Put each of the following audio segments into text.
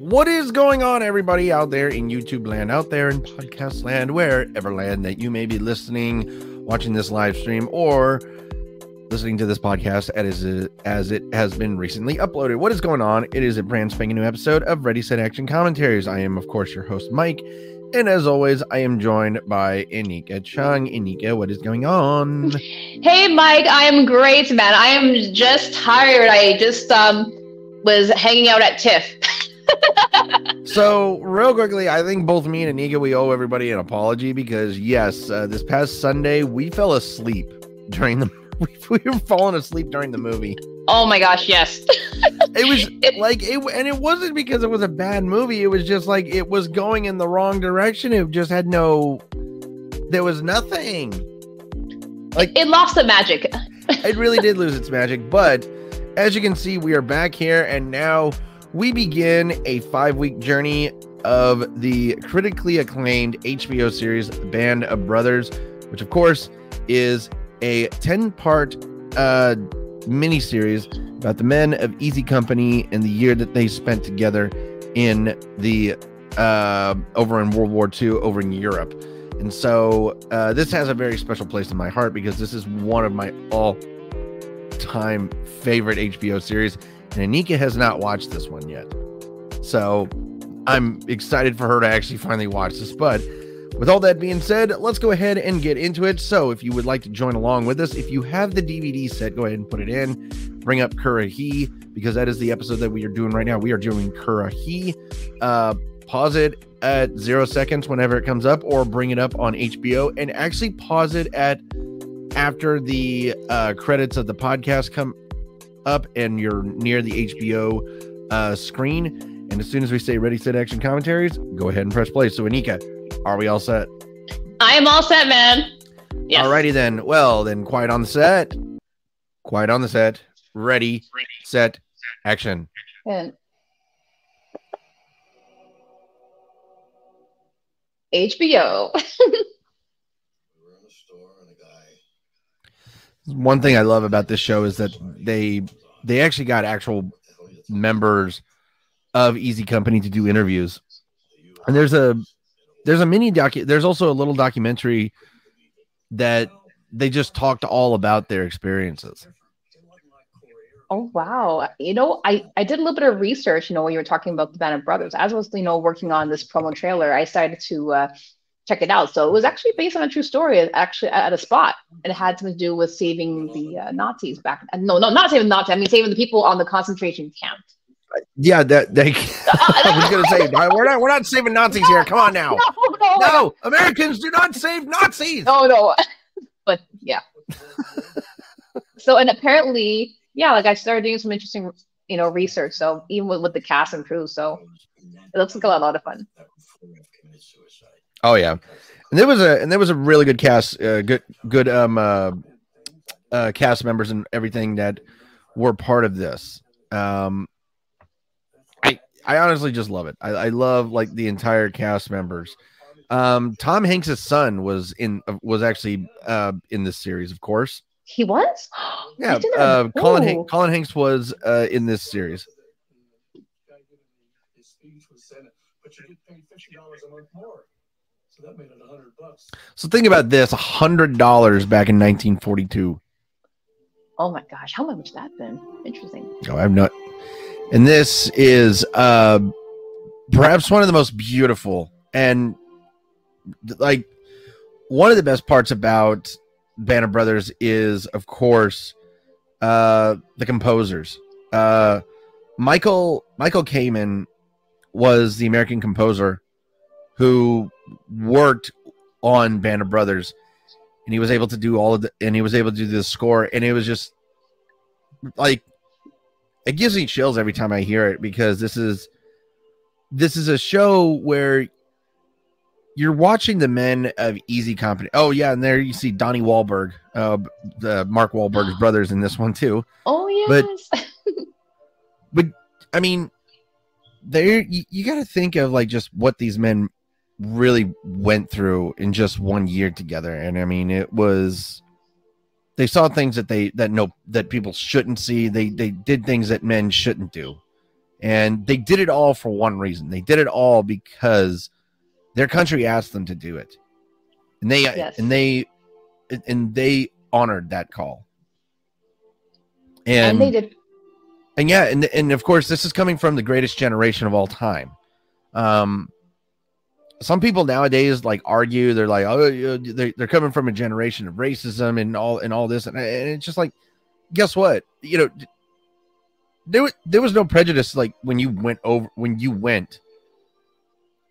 What is going on, everybody out there in YouTube land, out there in podcast land, wherever land that you may be listening, watching this live stream, or listening to this podcast as it, as it has been recently uploaded. What is going on? It is a brand spanking new episode of Ready Set Action Commentaries. I am, of course, your host, Mike. And as always, I am joined by Inika Chung. Inika, what is going on? Hey, Mike. I am great, man. I am just tired. I just um was hanging out at TIFF. so, real quickly, I think both me and Inika, we owe everybody an apology because, yes, uh, this past Sunday, we fell asleep during the we, we were falling asleep during the movie. Oh my gosh, yes. it was it, like it and it wasn't because it was a bad movie. It was just like it was going in the wrong direction. It just had no there was nothing. Like it lost the magic. it really did lose its magic, but as you can see, we are back here and now we begin a five week journey of the critically acclaimed HBO series Band of Brothers, which of course is a 10 part uh, mini series about the men of Easy Company and the year that they spent together in the uh, over in World War II over in Europe. And so uh, this has a very special place in my heart because this is one of my all time favorite HBO series. And Inika has not watched this one yet. So I'm excited for her to actually finally watch this. But with all that being said, let's go ahead and get into it. So, if you would like to join along with us, if you have the DVD set, go ahead and put it in. Bring up Currahee because that is the episode that we are doing right now. We are doing Currahee. Uh, pause it at zero seconds whenever it comes up, or bring it up on HBO and actually pause it at after the uh, credits of the podcast come up and you're near the HBO uh, screen. And as soon as we say ready, set, action commentaries, go ahead and press play. So, Inika, are we all set? I am all set, man. Yes. Alrighty then. Well, then, quiet on the set. Quiet on the set. Ready, set, action. And HBO. One thing I love about this show is that they they actually got actual members of Easy Company to do interviews. And there's a there's a mini docu there's also a little documentary that they just talked all about their experiences. Oh wow! You know, I I did a little bit of research. You know, when you were talking about the Band of Brothers, as I was you know working on this promo trailer, I decided to uh, check it out. So it was mm-hmm. actually based on a true story. Actually, at a spot, and it had something to do with saving the uh, Nazis back. Uh, no, no, not saving the Nazis. I mean, saving the people on the concentration camp. Yeah, that they. I uh, uh, was going to say we're not we're not saving Nazis here. Come on now. No, no, no, Americans do not save Nazis. No, no, but yeah. so and apparently, yeah, like I started doing some interesting, you know, research. So even with, with the cast and crew, so it looks like a lot, a lot of fun. Oh yeah, and there was a and there was a really good cast, uh, good good um uh, uh cast members and everything that were part of this. Um, I I honestly just love it. I, I love like the entire cast members. Um, Tom Hanks' son was in uh, was actually uh, in this series, of course. He was. yeah, uh, Colin Han- Colin Hanks was uh, in this series. So think about this: a hundred dollars back in 1942. Oh my gosh, how much would that been? Interesting. Oh, I'm not. And this is uh, perhaps one of the most beautiful and like one of the best parts about Band of Brothers is, of course, uh, the composers. Uh, Michael Michael Kamen was the American composer who worked on Band of Brothers, and he was able to do all of the, and he was able to do the score, and it was just like it gives me chills every time I hear it because this is this is a show where you're watching the men of Easy Company. Oh yeah, and there you see Donnie Wahlberg, uh, the Mark Wahlberg's brothers in this one too. Oh yes. But, but I mean, there you, you got to think of like just what these men really went through in just one year together, and I mean, it was they saw things that they that no that people shouldn't see. They they did things that men shouldn't do, And they did it all for one reason. They did it all because their country asked them to do it. And they yes. and they and they honored that call. And, and they did and yeah, and and of course this is coming from the greatest generation of all time. Um some people nowadays like argue they're like oh they're, they're coming from a generation of racism and all and all this and, and it's just like guess what? You know there was there was no prejudice like when you went over when you went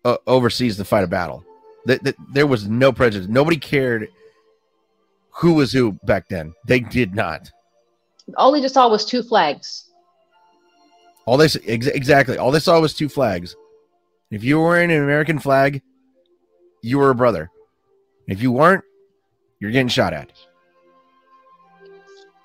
uh, overseas to fight a battle. That, that there was no prejudice. Nobody cared who was who back then. They did not. All they just saw was two flags. All they ex- exactly. All they saw was two flags if you were wearing an American flag, you were a brother. If you weren't, you're getting shot at.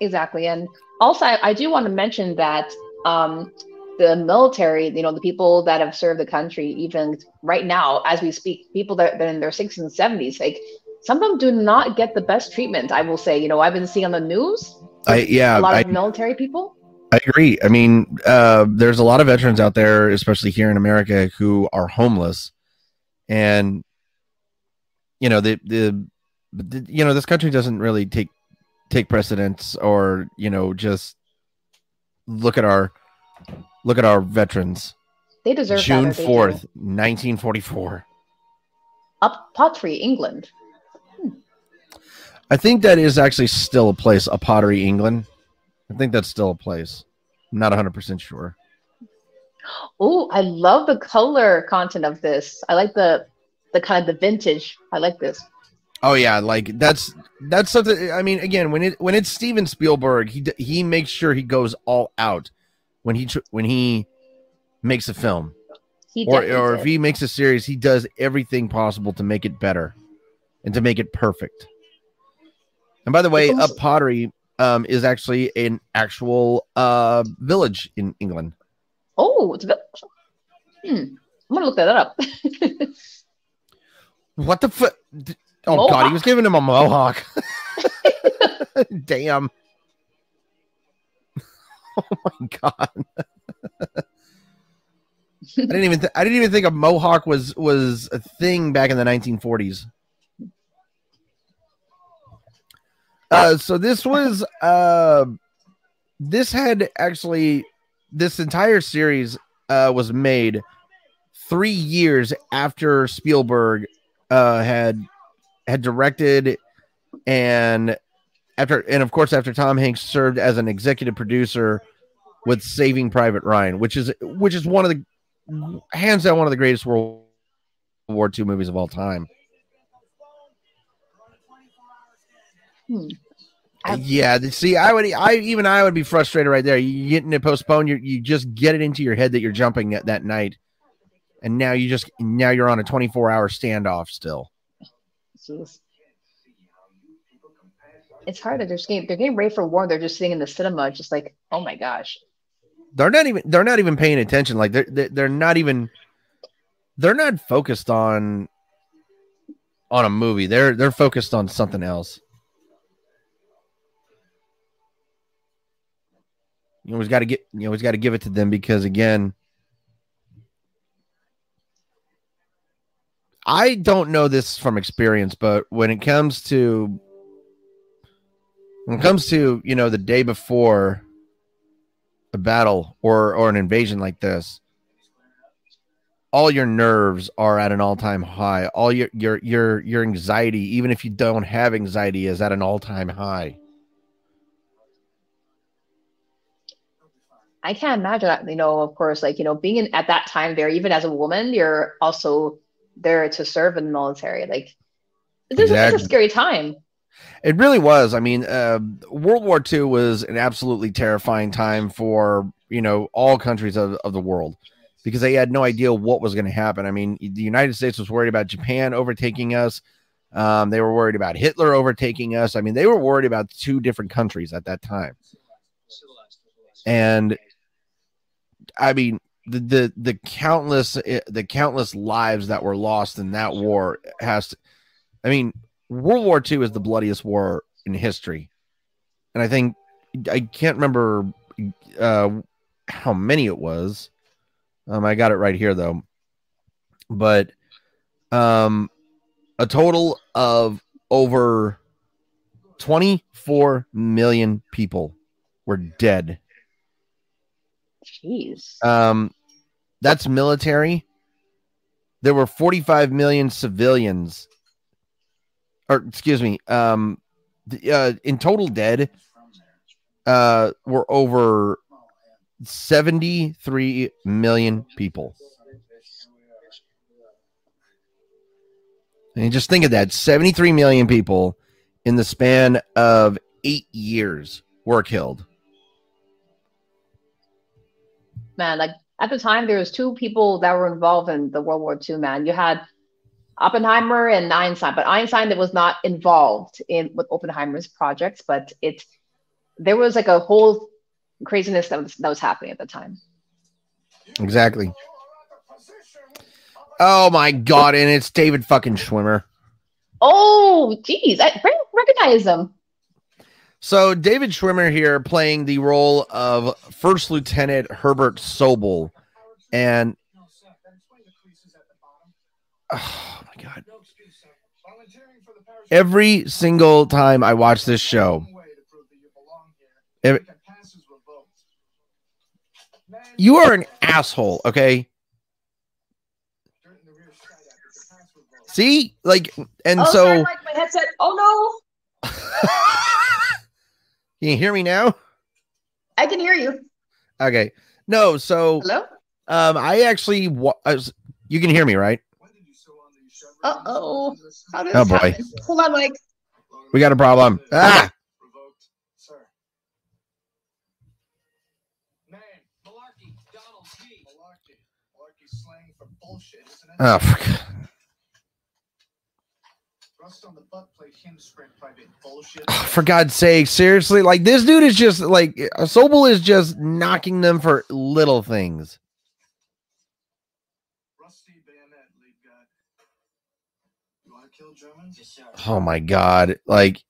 Exactly. And also, I, I do want to mention that um, the military, you know, the people that have served the country, even right now, as we speak, people that are in their 60s and 70s, like some of them do not get the best treatment. I will say, you know, I've been seeing on the news. I, yeah, a lot of military people. I agree. I mean, uh, there's a lot of veterans out there, especially here in America, who are homeless, and you know the, the the you know this country doesn't really take take precedence or you know just look at our look at our veterans. They deserve June fourth, nineteen forty four. Upottery, England. Hmm. I think that is actually still a place, Upottery, England. I think that's still a place. I'm not 100% sure. Oh, I love the color content of this. I like the the kind of the vintage. I like this. Oh yeah, like that's that's something. I mean, again, when it when it's Steven Spielberg, he he makes sure he goes all out when he when he makes a film, he or or if he makes a series, he does everything possible to make it better and to make it perfect. And by the way, Upottery um, is actually an actual uh, village in England. Oh, it's a village. Hmm. I'm gonna look that up. what the fuck? Oh mohawk. god, he was giving him a mohawk. Damn. Oh my god. I didn't even th- I didn't even think a mohawk was was a thing back in the 1940s. Uh, so this was uh, this had actually this entire series uh, was made three years after Spielberg uh, had had directed and after and of course after Tom Hanks served as an executive producer with Saving Private Ryan, which is which is one of the hands down one of the greatest World War II movies of all time. Hmm. Yeah, see, I would, I even I would be frustrated right there. You getting it postponed, you you just get it into your head that you're jumping at that night, and now you just now you're on a 24 hour standoff still. Jeez. It's hard. They're just getting they're getting ready for war. They're just sitting in the cinema, just like, oh my gosh. They're not even they're not even paying attention. Like they're they're not even they're not focused on on a movie. They're they're focused on something else. You always got to get you always got to give it to them because again, I don't know this from experience, but when it comes to when it comes to you know the day before a battle or or an invasion like this, all your nerves are at an all-time high. All your your your your anxiety, even if you don't have anxiety, is at an all-time high. I can't imagine that, you know, of course, like, you know, being in, at that time there, even as a woman, you're also there to serve in the military. Like, this exactly. is a scary time. It really was. I mean, uh, World War II was an absolutely terrifying time for, you know, all countries of, of the world because they had no idea what was going to happen. I mean, the United States was worried about Japan overtaking us. Um, they were worried about Hitler overtaking us. I mean, they were worried about two different countries at that time. And I mean, the the the countless eh, the countless lives that were lost in that war has to. I mean, World War II is the bloodiest war in history, and I think I can't remember uh, how many it was. Um, I got it right here though. But um, a total of over 24 million people were dead. Jeez. Um, that's military. There were 45 million civilians, or excuse me, um, uh, in total dead, uh, were over 73 million people. And just think of that 73 million people in the span of eight years were killed. Man, like at the time, there was two people that were involved in the World War II. Man, you had Oppenheimer and Einstein, but Einstein that was not involved in with Oppenheimer's projects, but it there was like a whole craziness that was that was happening at the time. Exactly. Oh my god, and it's David fucking Schwimmer. Oh, geez, I recognize him. So David Schwimmer here playing the role of First Lieutenant Herbert Sobel, and oh my god, every single time I watch this show, every, you are an asshole, okay? See, like, and oh, so sorry. Oh no! Can you hear me now? I can hear you. Okay. No, so Hello. um, I actually wa- I was, you can hear me, right? Uh oh. How does Oh, boy. happen? Hold on, Mike. We got a problem. Ah, Revoked, sir. Man, malarkey, Donald G. Malarkey. Malarkey slang for bullshit, isn't it? oh, fuck. Rust on the butt plate, him sprint private bullshit. for God's sake, seriously, like this dude is just like Sobel is just knocking them for little things. Rusty bayonet, lead guy. You want to kill Germans? Yes, sir. Oh my God, like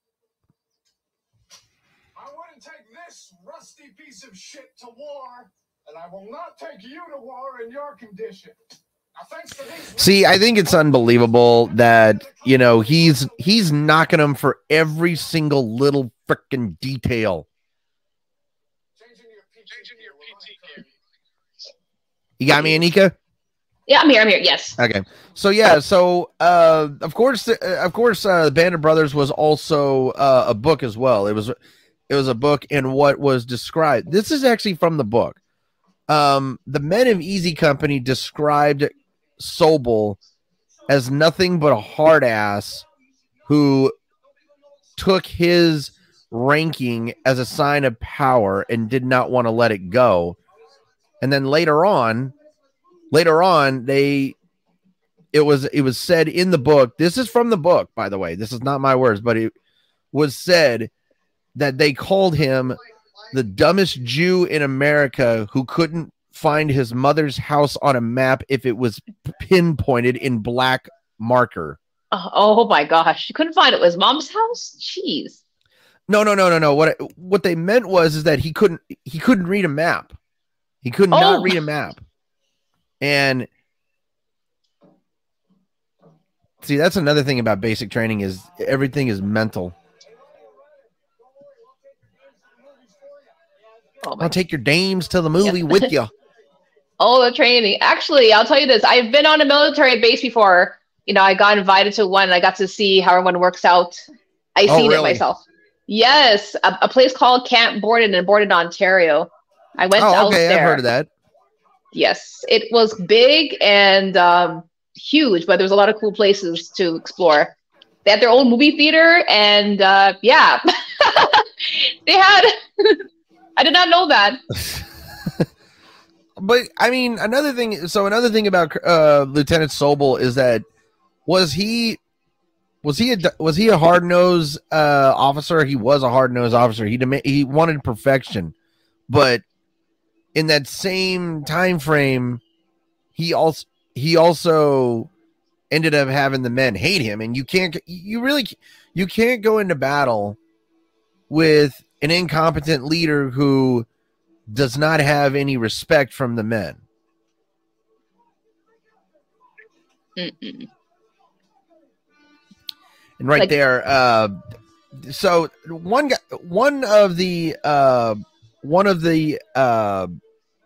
I wouldn't take this rusty piece of shit to war, and I will not take you to war in your condition. See, I think it's unbelievable that you know he's he's knocking them for every single little freaking detail. Changing your PT, Changing your PT You got me, Inika? Yeah, I'm here. I'm here. Yes. Okay. So yeah, so uh of course uh, of course uh Band of Brothers was also uh, a book as well. It was it was a book and what was described. This is actually from the book. Um the Men of Easy Company described Sobel as nothing but a hard ass who took his ranking as a sign of power and did not want to let it go. And then later on, later on, they it was it was said in the book. This is from the book, by the way. This is not my words, but it was said that they called him the dumbest Jew in America who couldn't find his mother's house on a map if it was pinpointed in black marker. Oh, oh my gosh, you couldn't find it. Was mom's house? Jeez. No, no, no, no, no. What what they meant was is that he couldn't he couldn't read a map. He could not Oh. read a map. And see, that's another thing about basic training is everything is mental. Oh. I'll take your dames to the movie with you. Oh, the training. Actually, I'll tell you this. I've been on a military base before. You know, I got invited to one. And I got to see how everyone works out. I Oh, seen really? it myself. Yes, a, a place called Camp Borden in Borden, Ontario. I went Oh, out okay, there. I've heard of that. Yes, it was big and um, huge, but there was a lot of cool places to explore. They had their own movie theater, and uh, yeah, they had. I did not know that. But I mean, another thing. So another thing about uh, Lieutenant Sobel is that was he was he a was he a hard nosed uh, officer? He was a hard nosed officer. He dem- he wanted perfection, but in that same time frame, he also he also ended up having the men hate him, and you can't you really you can't go into battle with an incompetent leader who does not have any respect from the men. Mm-mm. And right Like- there, uh, so one guy, one of the uh, one of the uh,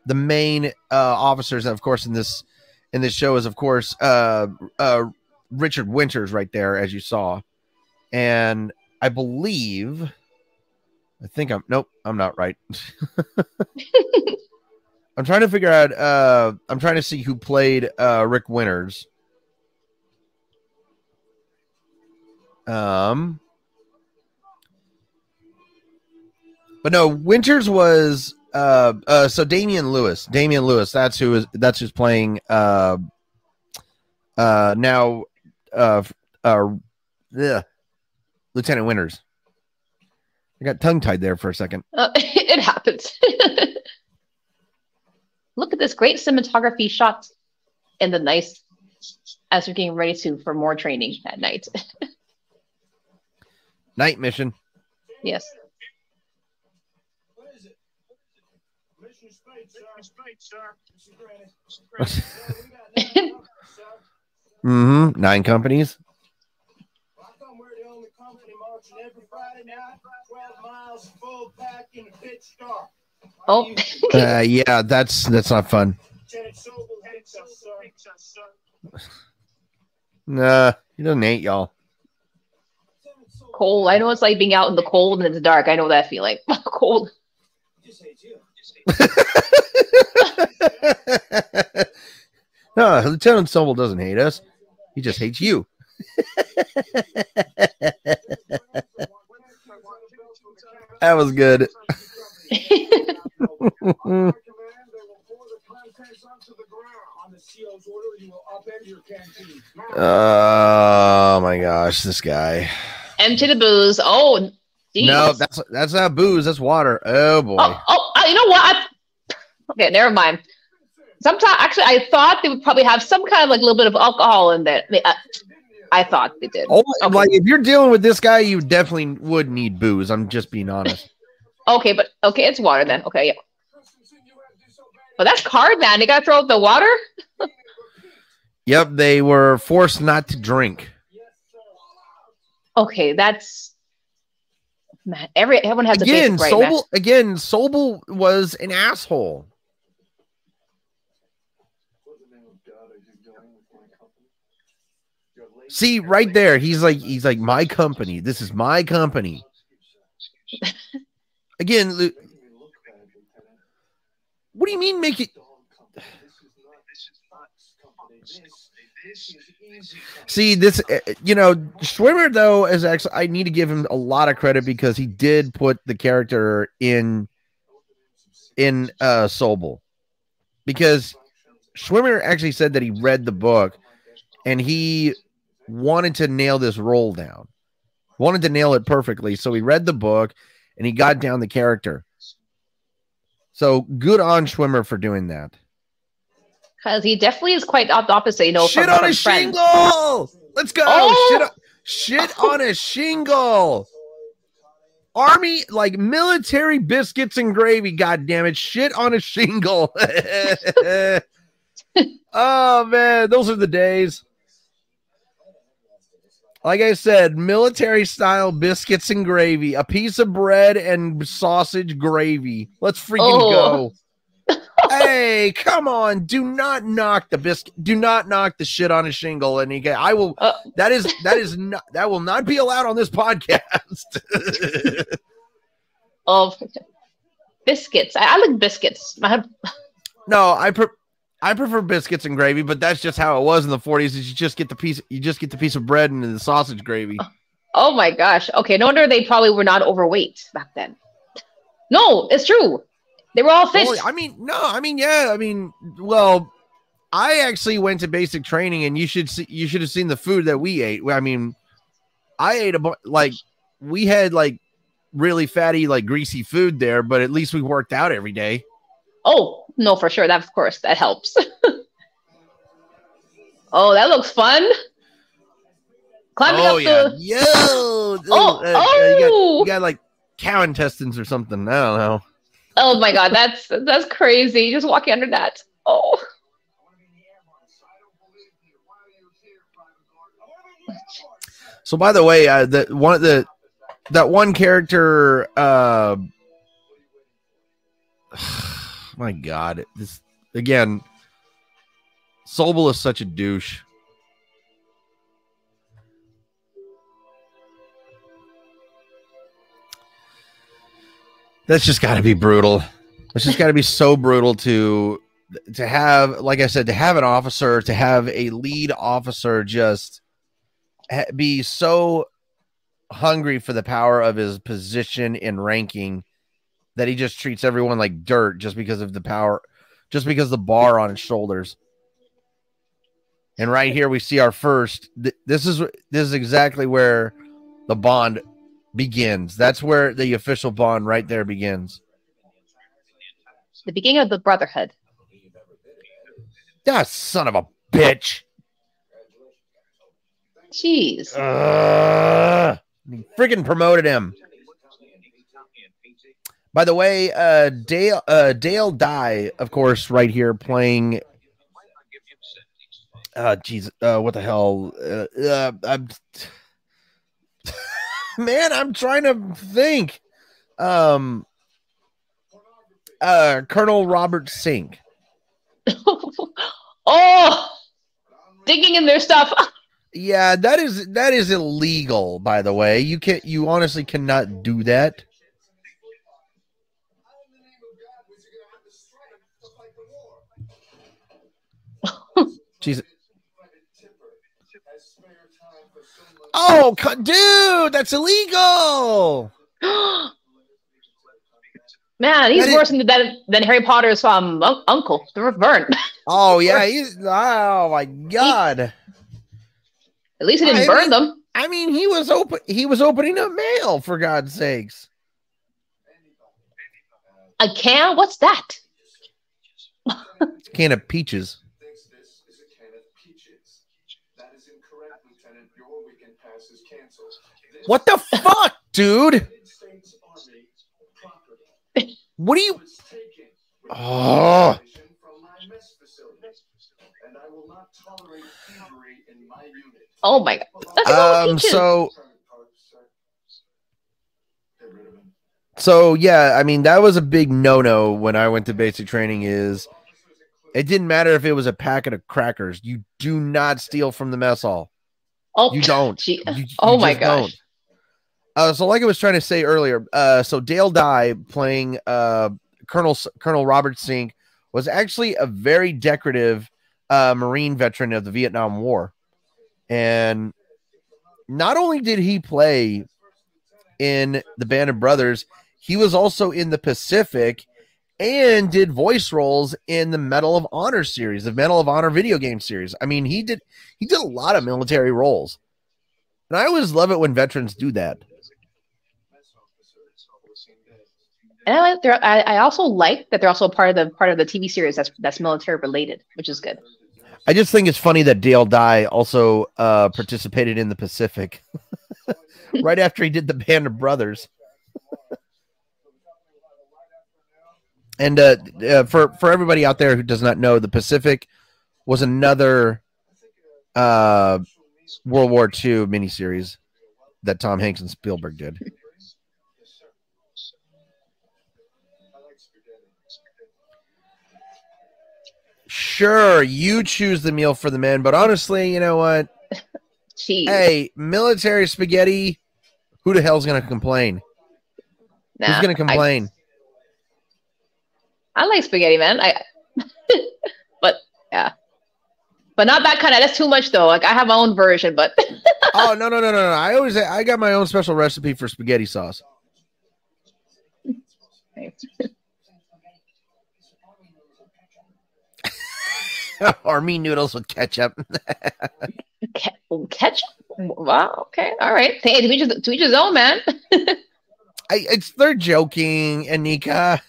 the main uh, officers, of course, in this in this show is of course uh, uh, Richard Winters, right there, as you saw, and I believe, I think I'm nope, I'm not right. I'm trying to figure out. Uh, I'm trying to see who played uh, Rick Winters. Um, but no, Winters was uh uh so Damian Lewis, Damian Lewis, that's who is that's who's playing uh uh now uh uh ugh, Lieutenant Winters. I got tongue tied there for a second. Uh, it happens. Look at this great cinematography shot and the nice as we're getting ready to for more training at night. Night mission. yes. What is it? Mission space, sir. Mission space, sir. we got nothing, sir. Mm-hmm. Nine companies. How come we're the only company marching every Friday night, 12 miles full pack in the pitch dark? Oh. Uh, yeah, that's that's not fun. Lieutenant Sobel hates us, sir. Nah, he doesn't hate y'all. Cold. I know it's like being out in the cold and it's dark. I know that feeling. cold. just hates you. Just hates you. no, Lieutenant Sobel doesn't hate us. He just hates you. That was good. Command, they will pour the contents onto the ground. On the CO's order, you will upend your canteen. Oh my gosh, this guy. Empty the booze. Oh, geez. No, that's that's not booze. That's water. Oh boy. Oh, oh, uh, you know what? I, okay, never mind. Sometimes, actually, I thought they would probably have some kind of like a little bit of alcohol in there. I, I thought they did. Oh, Okay. like if you're dealing with this guy, you definitely would need booze. I'm just being honest. Okay, but okay, it's water then. Okay, yeah. But that's card, man. They gotta throw out the water. yep, they were forced not to drink. Okay, that's man. Every everyone has a Again, basic right, man. Again, Sobel was an asshole. See, right there, he's like, he's like, my company. This is my company. Again, Lu- what do you mean make it? See, this, uh, you know, Schwimmer though is actually. I need to give him a lot of credit because he did put the character in in uh Sobel because Schwimmer actually said that he read the book and he wanted to nail this role down, wanted to nail it perfectly. So he read the book and he got down the character. So good on Schwimmer for doing that. Because he definitely is quite op- opposite, you know, shit from, on from a friends. shingle. Let's go. Oh! Shit, on, shit on a shingle. Army like military biscuits and gravy. God damn it! Shit on a shingle. oh man, those are the days. Like I said, military style biscuits and gravy, a piece of bread and sausage gravy. Let's freaking Oh. go. hey, come on. Do not knock the biscuit. Do not knock the shit on a shingle. And he I will, Uh. that is, that is not, that will not be allowed on this podcast. of biscuits. I, I like biscuits. I have, no, I, pre- I prefer biscuits and gravy, but that's just how it was in the 40s. Is you just get the piece, you just get the piece of bread and the sausage gravy. Oh, oh my gosh. Okay, no wonder they probably were not overweight back then. No, it's true. They were all fit. Well, I mean, no, I mean, yeah, I mean, well, I actually went to basic training, and you should see, you should have seen the food that we ate. I mean, I ate a bu- like we had like really fatty, like greasy food there, but at least we worked out every day. oh no, for sure. That of course that helps. oh, that looks fun. Climbing oh up yeah, the. yo, Oh, uh, uh, you, got, oh, you got like cow intestines or something. I don't know. oh my god, that's that's crazy. Just walking under that. Oh, So by the way, uh, the one of the that one character, uh, my God, this again, Sobel is such a douche. That's just got to be brutal. It's just got to be so brutal to to have, like I said, to have an officer, to have a lead officer just be so hungry for the power of his position and ranking that he just treats everyone like dirt just because of the power, just because the bar on his shoulders. And right here we see our first. Th- this is this is exactly where the bond begins. That's where the official bond right there begins. The beginning of the brotherhood. Ah, son of a bitch. Jeez. Uh, freaking promoted him. By the way, uh, Dale uh, Dale Dye, of course, right here playing. Uh, jeez, uh, what the hell? Uh, uh, I'm, man, I'm trying to think. Um, uh, Colonel Robert Sink. oh, digging in their stuff. Yeah, that is that is illegal. By the way, you can't. you honestly cannot do that. Jesus. Oh, dude, that's illegal. Man, he's That is- worse than, than than Harry Potter's um un- uncle, the Vern. Oh yeah, he's oh my god. At least he didn't I burn mean- them. I mean, he was open. He was opening up mail for God's sakes. A can? What's that? It's a can of peaches. thinks this is a can of peaches. That is incorrect, Lieutenant. Your weekend pass is canceled. This What the fuck, dude? United States Army property What are you? was taken with Oh. my mess facility, and I will not tolerate thievery in my unit. Oh my god. Um. So Get rid of him. So yeah, I mean that was a big no-no when I went to basic training. Is it didn't matter if it was a packet of crackers. You do not steal from the mess hall. oh, You don't. You- you oh my just gosh. don't. Uh, so like I was trying to say earlier, uh, so Dale Dye playing uh, Colonel Colonel Robert Sink was actually a very decorative uh, Marine veteran of the Vietnam War, and not only did he play in the Band of Brothers, he was also in the Pacific and did voice roles in the Medal of Honor series, the Medal of Honor video game series. I mean, he did he did a lot of military roles. And I always love it when veterans do that. And I, like- they're- I, I also like that they're also part of the part of the TV series that's that's military related, which is good. I just think it's funny that Dale Dye also uh, participated in the Pacific right after he did the Band of Brothers. and uh, uh, for for everybody out there who does not know, the Pacific was another uh, World War II miniseries that Tom Hanks and Spielberg did. Sure, you choose the meal for the men, but honestly, you know what? Jeez. Hey, military spaghetti. Who the hell's gonna complain? Nah, Who's gonna I- complain? I, like spaghetti, man. I but yeah. But not that kind of that's too much though. Like I have my own version, but oh no no no no no! I always I got my own special recipe for spaghetti sauce. Army noodles with ketchup. Ke- ketchup. Wow. Okay. All right. Hey, to each his, to each his own, man. I, it's they're joking, Inika.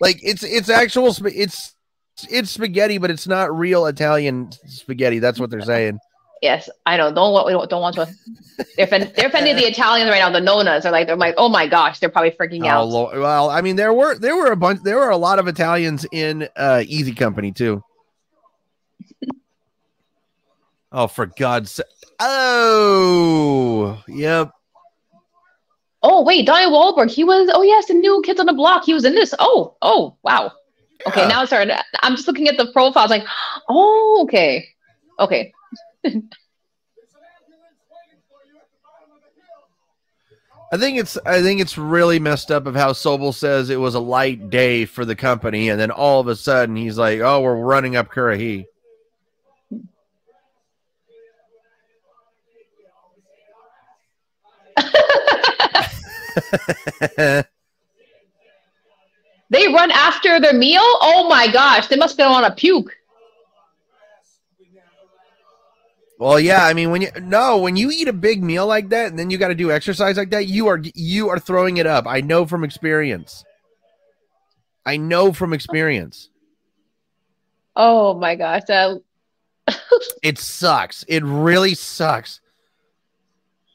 Like it's it's actual sp- it's it's spaghetti, but it's not real Italian spaghetti. That's what they're saying. yes, I know. Don't want. Don't, don't want to. They're offend, they're offending the Italians right now. The nonas are like they're like, oh my gosh, they're probably freaking Oh, out. Lord. well, I mean, there were there were a bunch, there were a lot of Italians in uh, Easy Company too. Oh, for God's sake. Oh, yep. Oh wait, Donnie Wahlberg. He was. Oh yes, the new Kids on the Block. He was in this. Oh, oh, wow. Okay, Yeah. now it's started. I'm just looking at the profiles. Like, oh, okay, okay. There's an ambulance waiting for you at the bottom of the hill. I think it's I think it's really messed up of how Sobel says it was a light day for the company, and then all of a sudden he's like, "Oh, we're running up Currahee." They run after their meal. Oh my gosh, they must have been on a puke. well, yeah, I mean when you no when you eat a big meal like that, and then you got to do exercise like that, you are you are throwing it up. I know from experience. I know from experience. Oh my gosh, that It sucks. It really sucks.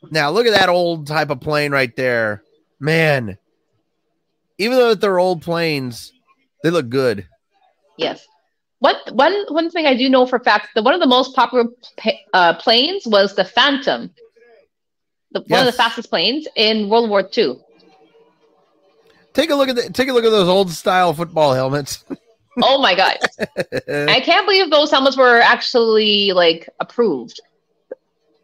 Now look at that old type of plane right there. Man. Even though they're old planes, they look good. yes. What one one thing I do know for a fact that one of the most popular pa- uh, planes was the Phantom, the, one of the fastest planes in World War II. Take a look at the, take a look at those old style football helmets. Oh my god, I can't believe those helmets were actually like approved.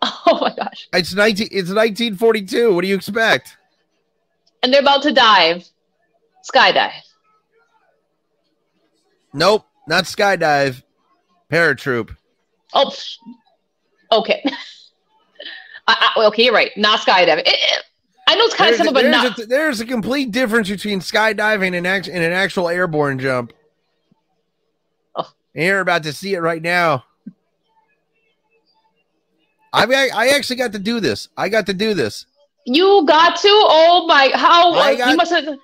Oh my gosh, it's 19 it's 1942. What do you expect? And they're about to dive, skydive. Nope, not skydive. Paratroop. Oh, okay. I, I, okay, you're right. Not skydiving. It- it- I know it's kind of There's, a, similar, but not. a, there's a complete difference between skydiving and, act, and an actual airborne jump. Oh. And you're about to see it right now. I I actually got to do this. I got to do this. You got to. Oh my! How I you must have.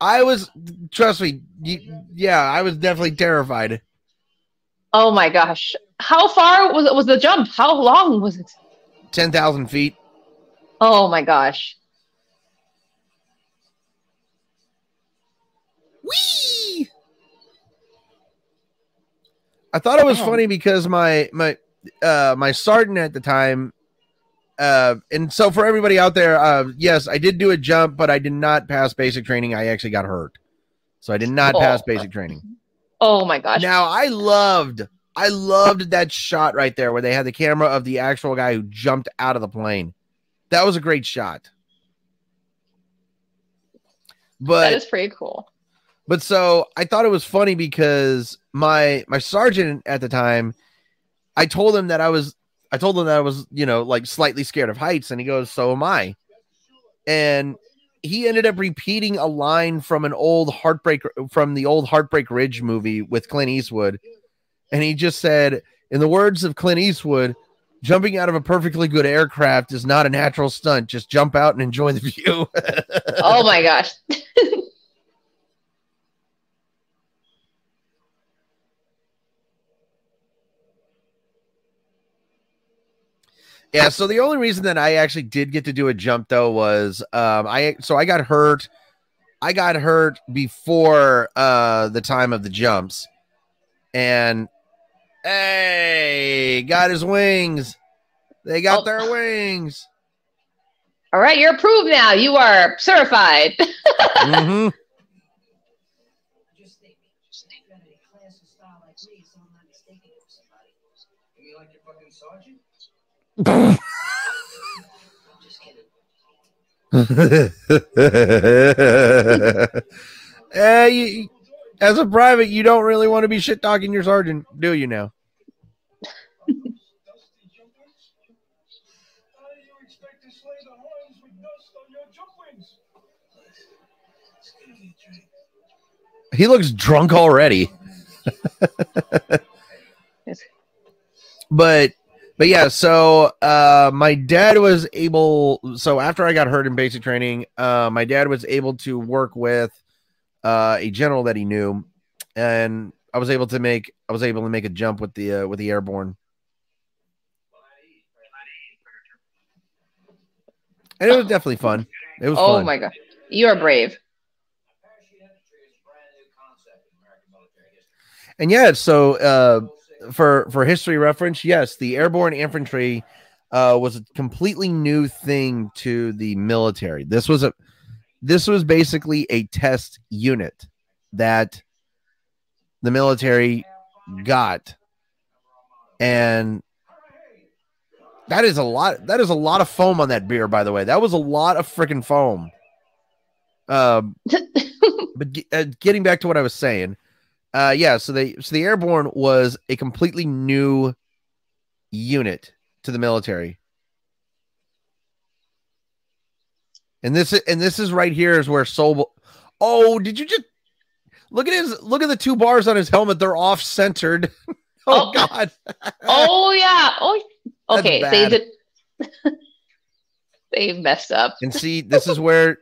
I was, trust me, you, yeah, I was definitely terrified. Oh my gosh! How far was it was the jump? How long was it? Ten thousand feet. Oh my gosh! Whee! I thought it was funny because my my uh my sergeant at the time uh and so for everybody out there uh yes I did do a jump but I did not pass basic training I actually got hurt so I did not Oh. pass basic training Oh my gosh! now I loved I loved that shot right there where they had the camera of the actual guy who jumped out of the plane that was a great shot but that is pretty cool. but so I thought it was funny because my my sergeant at the time, I told him that I was I told him that I was, you know, like slightly scared of heights, and he goes, So am I. And he ended up repeating a line from an old heartbreak from the old Heartbreak Ridge movie with Clint Eastwood. And he just said, in the words of Clint Eastwood, jumping out of a perfectly good aircraft is not a natural stunt. Just jump out and enjoy the view. Oh my gosh! Yeah, so the only reason that I actually did get to do a jump though was um I so I got hurt I got hurt before uh the time of the jumps. And hey, got his wings. They got Oh. their wings. All right, you're approved now. You are certified. Mhm. I'm just kidding. Eh, you- as a private, you don't really want to be shit talking your sergeant, do you now? Dusty jumpers? How do you expect to slay the horns with dust on your jump wings? It's gonna be a drink. He looks drunk already. but but yeah, so uh my dad was able so after I got hurt in basic training, uh my dad was able to work with uh a general that he knew and I was able to make I was able to make a jump with the uh, with the airborne. And it was definitely fun. It was oh fun. my god, you are brave. Parachute infantry is a brand new concept in American military history. And yeah, so uh for for history reference, yes, the airborne infantry uh, was a completely new thing to the military. This was a this was basically a test unit that the military got, and that is a lot. That is a lot of foam on that beer, by the way. That was a lot of freaking foam. Um, but uh, getting back to what I was saying, uh, yeah. So they so the airborne was a completely new unit to the military, and this and this is right here is where Sobel. Oh, did you just look at his look at the two bars on his helmet? They're off centered. oh, Oh. God. oh yeah. Oh, okay. They did. they messed up. and see this is where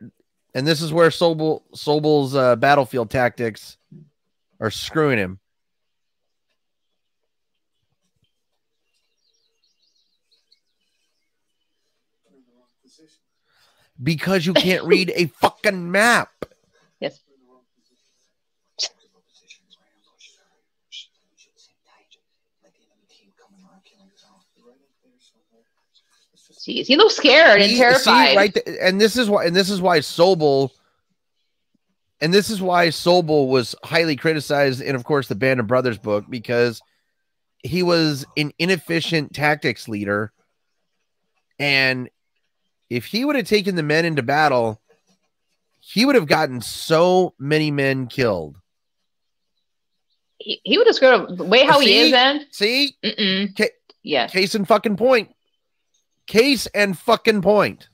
and this is where Sobel Sobel's uh, battlefield tactics are screwing him. Because you can't read a fucking map. Yes. Jeez, he looks scared and See- see, terrified. right th- and this is why and this is why Sobel and this is why Sobel was highly criticized in of course the Band of Brothers book because he was an inefficient tactics leader and if he would have taken the men into battle he would have gotten so many men killed. he, he would have screwed up the way how he is. Then, See? Mm-mm. Ca- yeah. Case and fucking point. Case and fucking point.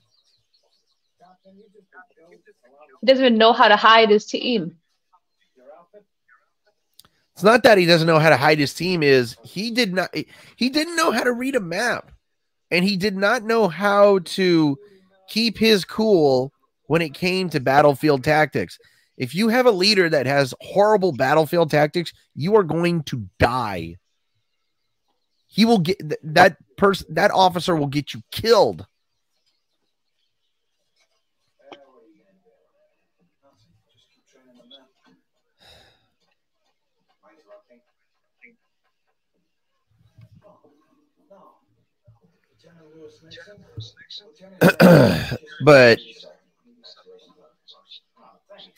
He doesn't even know how to hide his team. It's not that he doesn't know how to hide his team is he did not he didn't know how to read a map and he did not know how to keep his cool when it came to battlefield tactics. If you have a leader that has horrible battlefield tactics, you are going to die. He will get that person that officer will get you killed. but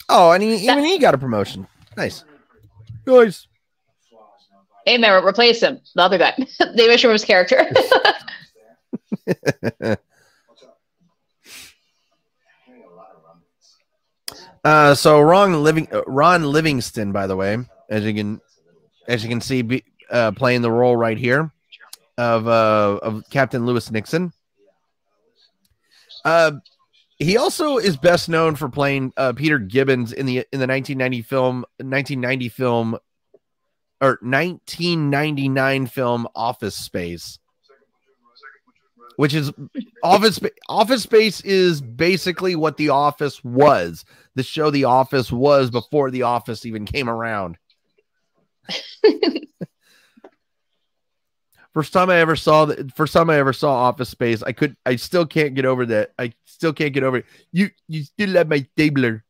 oh, and he, even he got a promotion. Nice, guys. Hey, man, replace him. The other guy, David Schwimmer's character. Uh, so Ron Living uh, Ron Livingston, by the way, as you can as you can see, be, uh, playing the role right here of uh of Captain Lewis Nixon. Uh, he also is best known for playing Peter Gibbons in the in the 1990 film 1990 film or 1999 film Office Space. Which is Office Office Space is basically what The Office was. The show The Office was before The Office even came around. First time I ever saw the first time I ever saw Office Space, I could I still can't get over that. I still can't get over it. You you still have my tabler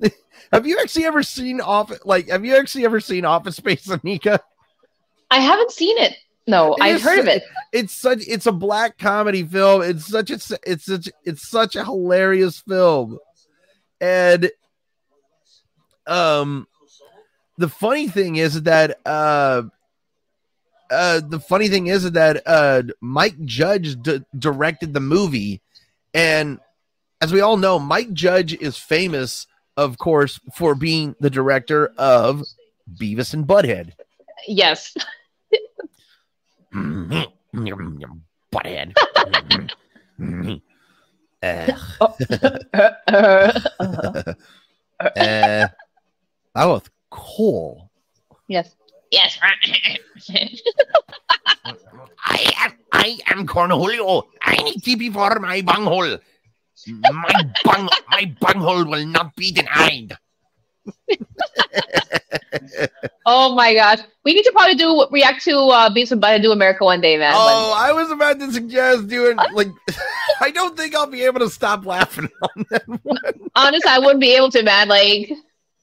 have you actually ever seen Office like have you actually ever seen Office Space, Inika? I haven't seen it. No, It I've heard of it. It's such it's a black comedy film. It's such a it's such it's such a hilarious film. And um the funny thing is that uh uh the funny thing is that uh Mike Judge d- directed the movie and as we all know Mike Judge is famous of course for being the director of Beavis and Butthead. Yes. Butthead. uh, uh, that was cool. yes. Yes. I am I am Cornholio. I need TP for my bunghole. My bung my bunghole will not be denied. Oh my gosh. We need to probably do react to uh Beavis and Butthead Do America one day, man. Oh, I was about to suggest doing like I don't think I'll be able to stop laughing on that one. Honestly, I wouldn't be able to, man. Like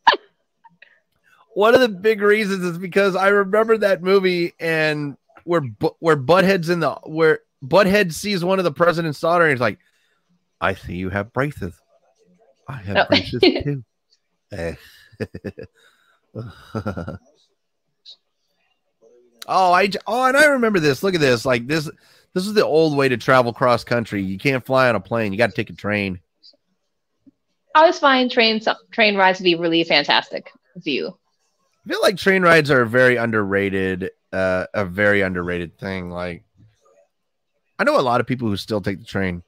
one of the big reasons is because I remember that movie and where where Butthead's in the where Butthead sees one of the president's daughter and he's like, "I see you have braces. I have Oh. braces too." Oh, I oh, and I remember this. Look at this. Like this. This is the old way to travel cross country. You can't fly on a plane. You got to take a train. I always find train train rides to be really fantastic view. I feel like train rides are a very underrated, uh, a very underrated thing. Like, I know a lot of people who still take the train.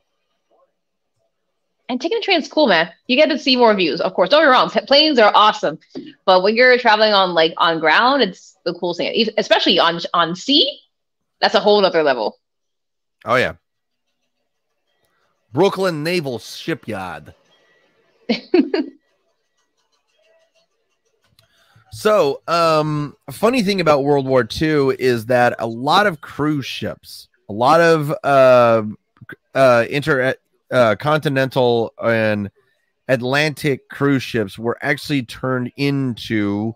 And taking a train's cool, man. You get to see more views. Of course, don't get me wrong. Planes are awesome, but when you're traveling on like on ground, it's the coolest thing. Especially on on sea, that's a whole other level. Oh yeah, Brooklyn Naval Shipyard. so, um, a funny thing about World War II is that a lot of cruise ships, a lot of uh, uh, inter uh, continental and Atlantic cruise ships were actually turned into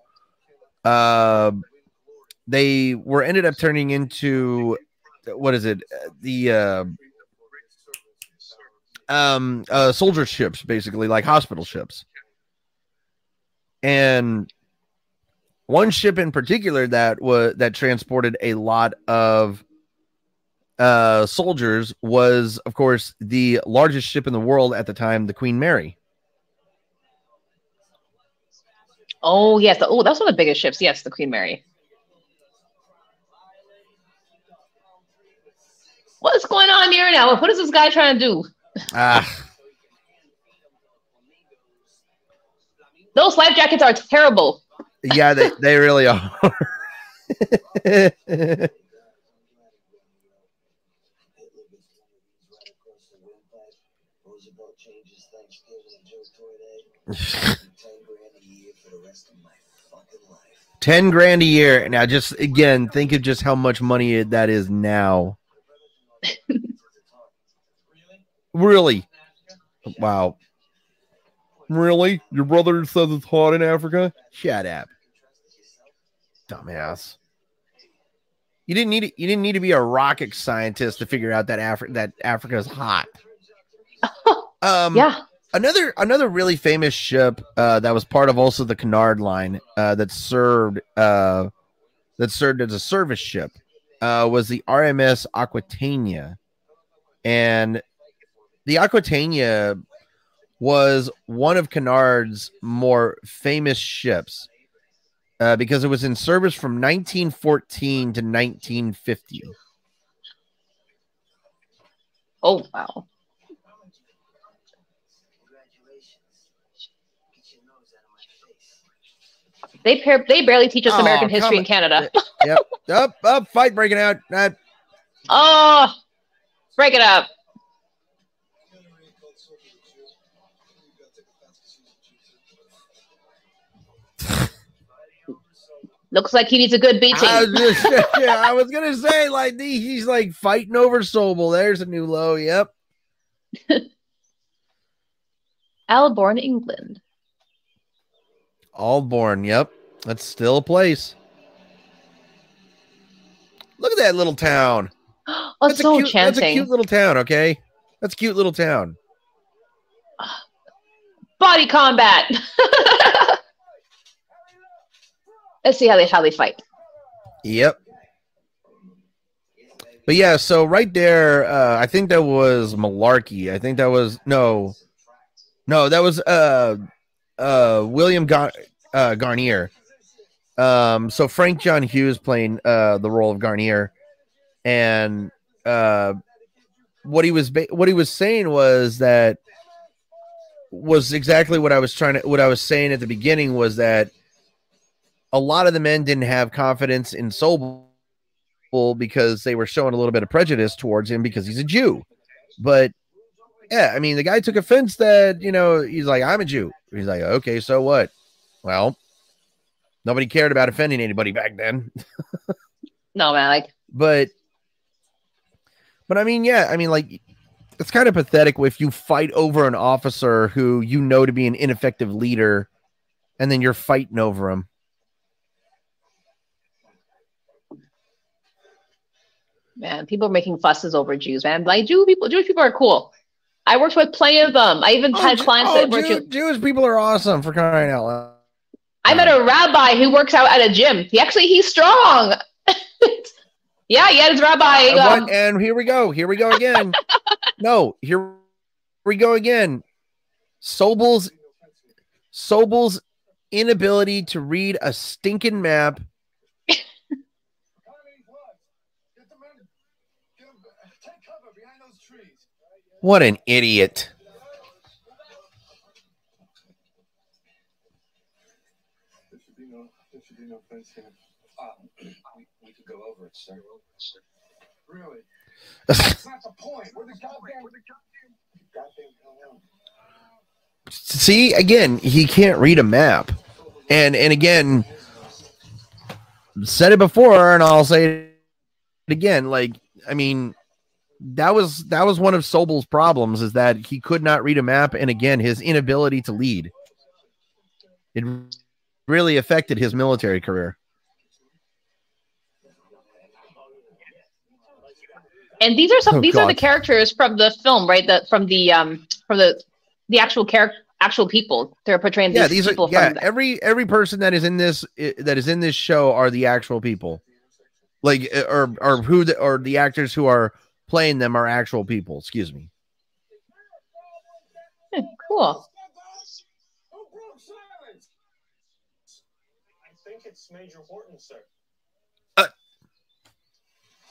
uh, they were ended up turning into what is it? The uh, um uh soldier ships basically like hospital ships. And one ship in particular that was that transported a lot of uh soldiers was of course the largest ship in the world at the time the queen mary Oh yes, oh that's one of the biggest ships. Yes, the Queen Mary. What's going on here now? What is this guy trying to do? ah Those life jackets are terrible. yeah they, they really are Roosevelt changes Thanksgiving into a toy day. Ten grand a year. For the rest of my fucking life. 10 grand a year now just again think of just how much money that is now. Really? Wow. Really? Your brother says it's hot in africa? Shut up. Dumbass. You didn't need you didn't need to be a rocket scientist to figure out that Afri- that africa is hot. Um Yeah. Another another really famous ship uh, that was part of also the Cunard line uh, that served uh, that served as a service ship uh, was the RMS Aquitania, and the Aquitania was one of Cunard's more famous ships uh, because it was in service from 1914 to 1950. Oh wow. They par- they barely teach us Oh, American history in. Canada. yep, up, up, fight breaking out. Uh, oh, break it up. Looks like he needs a good beating. I was just, yeah, I was gonna say like he's like fighting over Sobel. There's a new low. Yep. Aldbourne, England. Aldbourne. Yep. That's still a place. Look at that little town. Oh, That's so a cute, That's a cute little town. Okay. That's a cute little town. Body combat. Let's see how they how they fight. Yep. But yeah, so right there, uh, I think that was Malarkey. I think that was no, no, that was uh, uh, William Gar- uh, Guarnere. Um, so Frank John Hughes playing uh the role of Guarnere, and uh, what he was ba- what he was saying was that was exactly what I was trying to what I was saying at the beginning was that a lot of the men didn't have confidence in Sobel because they were showing a little bit of prejudice towards him because he's a Jew. But yeah, I mean, the guy took offense that, you know, he's like, I'm a Jew. He's like, okay, so what? Well, nobody cared about offending anybody back then. no, man. Like, but, but I mean, yeah, I mean, like, it's kind of pathetic if you fight over an officer who you know to be an ineffective leader, and then you're fighting over him. Man, people are making fusses over Jews, man. Like Jew people, Jewish people are cool. I worked with plenty of them. I even oh, had clients oh, that were Jew, Jewish people are awesome for crying out loud. I met a rabbi who works out at a gym. He actually he's strong. yeah, yeah, his rabbi. And, Um, and here we go. Here we go again. no, here we go again. Sobel's Sobel's inability to read a stinking map. What? an the men. Get them. Take cover behind those trees. What an idiot. There should be no. There should be no fence here. Uh, we, we could go over it, sir. Really? See, again, he can't read a map. And and again, said it before and I'll say it again. Like, I mean, that was that was one of Sobel's problems is that he could not read a map and again his inability to lead. It really affected his military career. And these are some. Oh, these are the characters from the film, right? The from the um from the the actual character, actual people. They're portraying yeah, these these are people yeah, from. the- every every person that is in this that is in this show are the actual people. Like uh, or or who the, or the actors who are playing them are actual people, excuse me. Hmm, cool. Who broke silence? I think it's Major Horton, sir. Major, what, what, what is he?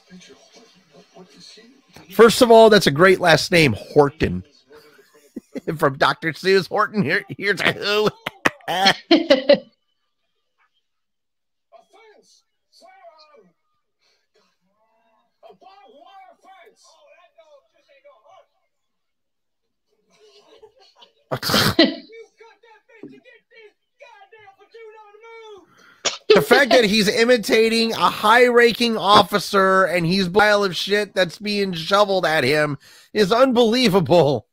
First of all, that's a great last name, Horton. From Dr. Seuss Horton. Here, here's a who. the fact that he's imitating a high-ranking officer and he's pile of shit that's being shoveled at him is unbelievable.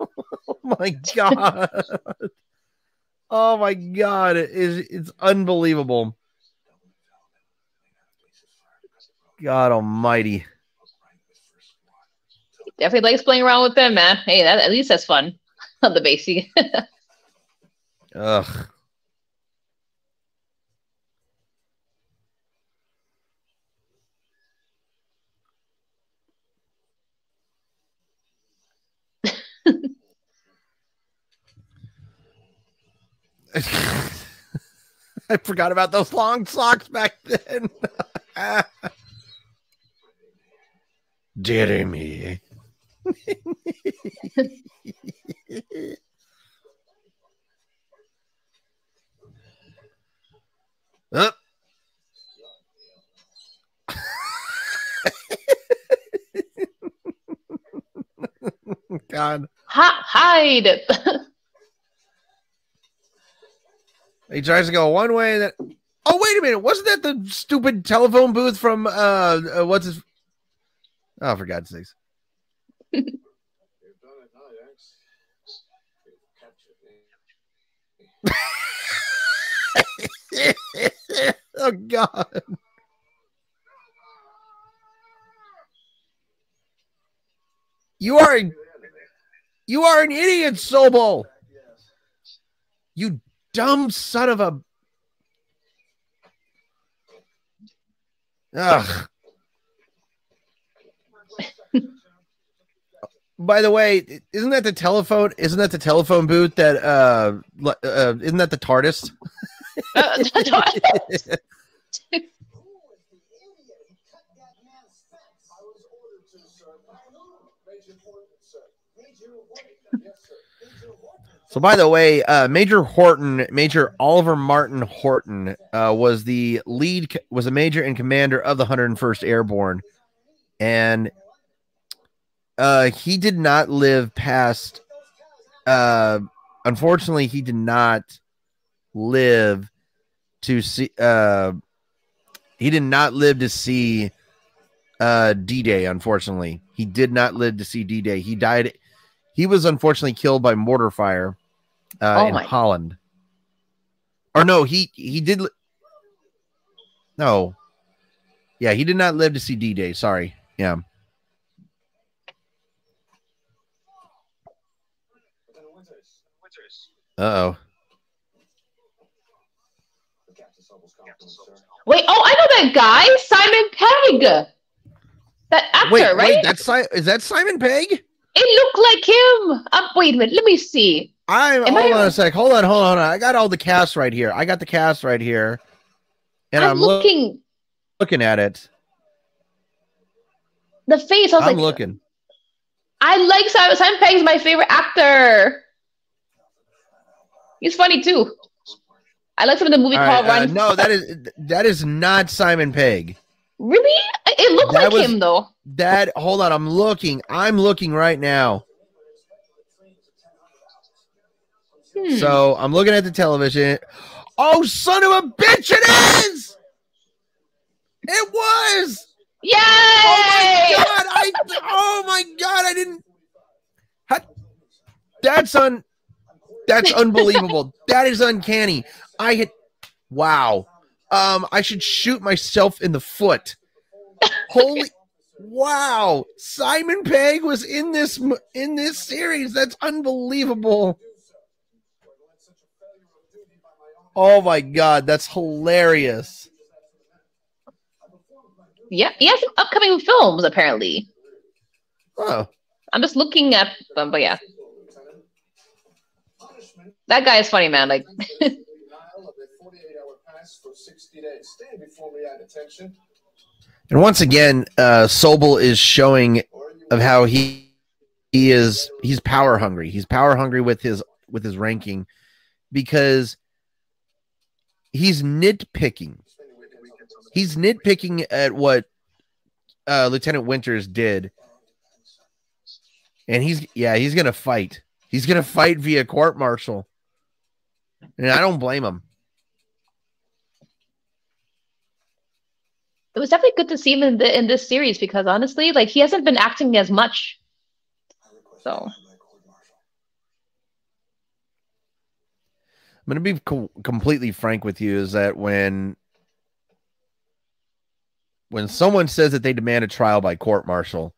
oh my god. Oh my god, it is it's unbelievable. God almighty. Definitely likes playing around with them, man. Hey, that at least that's fun on the basic. Ugh. I forgot about those long socks back then. Jeremy. Up. God. Ha- hide. He tries to go one way that Oh wait a minute, wasn't that the stupid telephone booth from uh, uh what's his Oh for God's sakes. You've done it now, Yanks. You've captured me. oh God. You are a, you are an idiot, Sobel. You dumb son of a. Ugh. By the way, isn't that the telephone? Isn't that the telephone booth that? Uh, uh isn't that the TARDIS? Uh, the idiot who cut that man's fence? I was ordered to, sir. By who? Major Horton, sir. Major Horton. Yes, sir. Major Horton. So, by the way, uh, Major Horton, Major Oliver Martin Horton, uh, was the lead, was a major and commander of the 101st Airborne, and uh, he did not live past. Uh, unfortunately, he did not live to see. Uh, he did not live to see uh, D-Day. Unfortunately, he did not live to see D-Day. He died. He was unfortunately killed by mortar fire uh, Oh in Holland. Or no, he he did. li- No, Yeah, he did not live to see D Day. Sorry. Yeah. Lieutenant Winters. Winters. Uh oh. Captain Sobel's compliments, sir. Wait, oh, I know that guy, Simon Pegg. That actor, Wait, right? wait, that's Si- is that Simon Pegg? It looked like him. Um, wait a minute, let me see. I'm Am hold I- on a sec. Hold on, hold on, hold on. I got all the cast right here. I got the cast right here. And I'm, I'm, loo- looking looking at it. the face. I was I'm like, looking. I like Simon. Simon Pegg's my favorite actor. He's funny too. I like him in the movie All called right, uh, Run. no, that is that is not Simon Pegg. Really? It looked That like was- him though. That hold on, I'm looking. I'm looking right now. Hmm. So I'm looking at the television. Oh, son of a bitch! It is. It was. Yay! Oh my god! I oh my god! I didn't. That's un. That's unbelievable. that is uncanny. I hit. Wow. Um, I should shoot myself in the foot. Holy. Wow. Simon Pegg was in this in this series. That's unbelievable. Oh my god, that's hilarious. Yeah, he has some upcoming films apparently. Oh, I'm just looking at them, but yeah, that guy is funny, man. Like, Denial of a 48-hour pass for 60 days. Stand before me at attention. and once again, uh, Sobel is showing of how he he is he's power hungry. He's power hungry with his with his ranking because he's nitpicking. He's nitpicking at what uh, Lieutenant Winters did, and he's yeah he's gonna fight. He's gonna fight via court martial, and I don't blame him. it was definitely good to see him in the in this series because honestly, like he hasn't been acting as much. So I'm gonna be co- completely frank with you. Is that when when someone says that they demand a trial by court martial,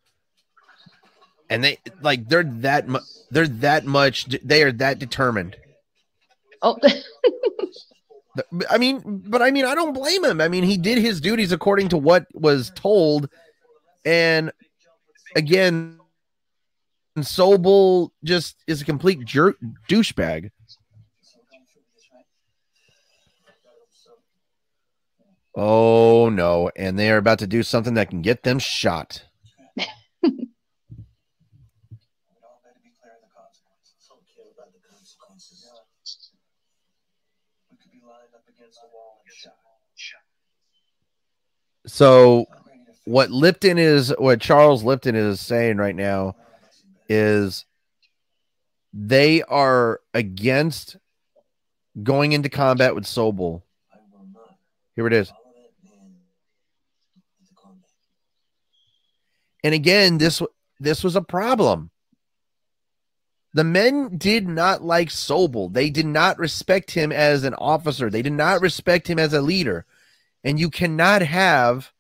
and they like they're that mu- they're that much they are that determined. oh, I mean, but I mean, I don't blame him. I mean, he did his duties according to what was told, and again, Sobel just is a complete jerk douchebag. Oh no! And they are about to do something that can get them shot. So what Lipton is, what Charles Lipton is saying right now is they are against going into combat with Sobel. Here it is. follow that man into combat. And again, this this was a problem. The men did not like Sobel. They did not respect him as an officer. They did not respect him as a leader. And you cannot have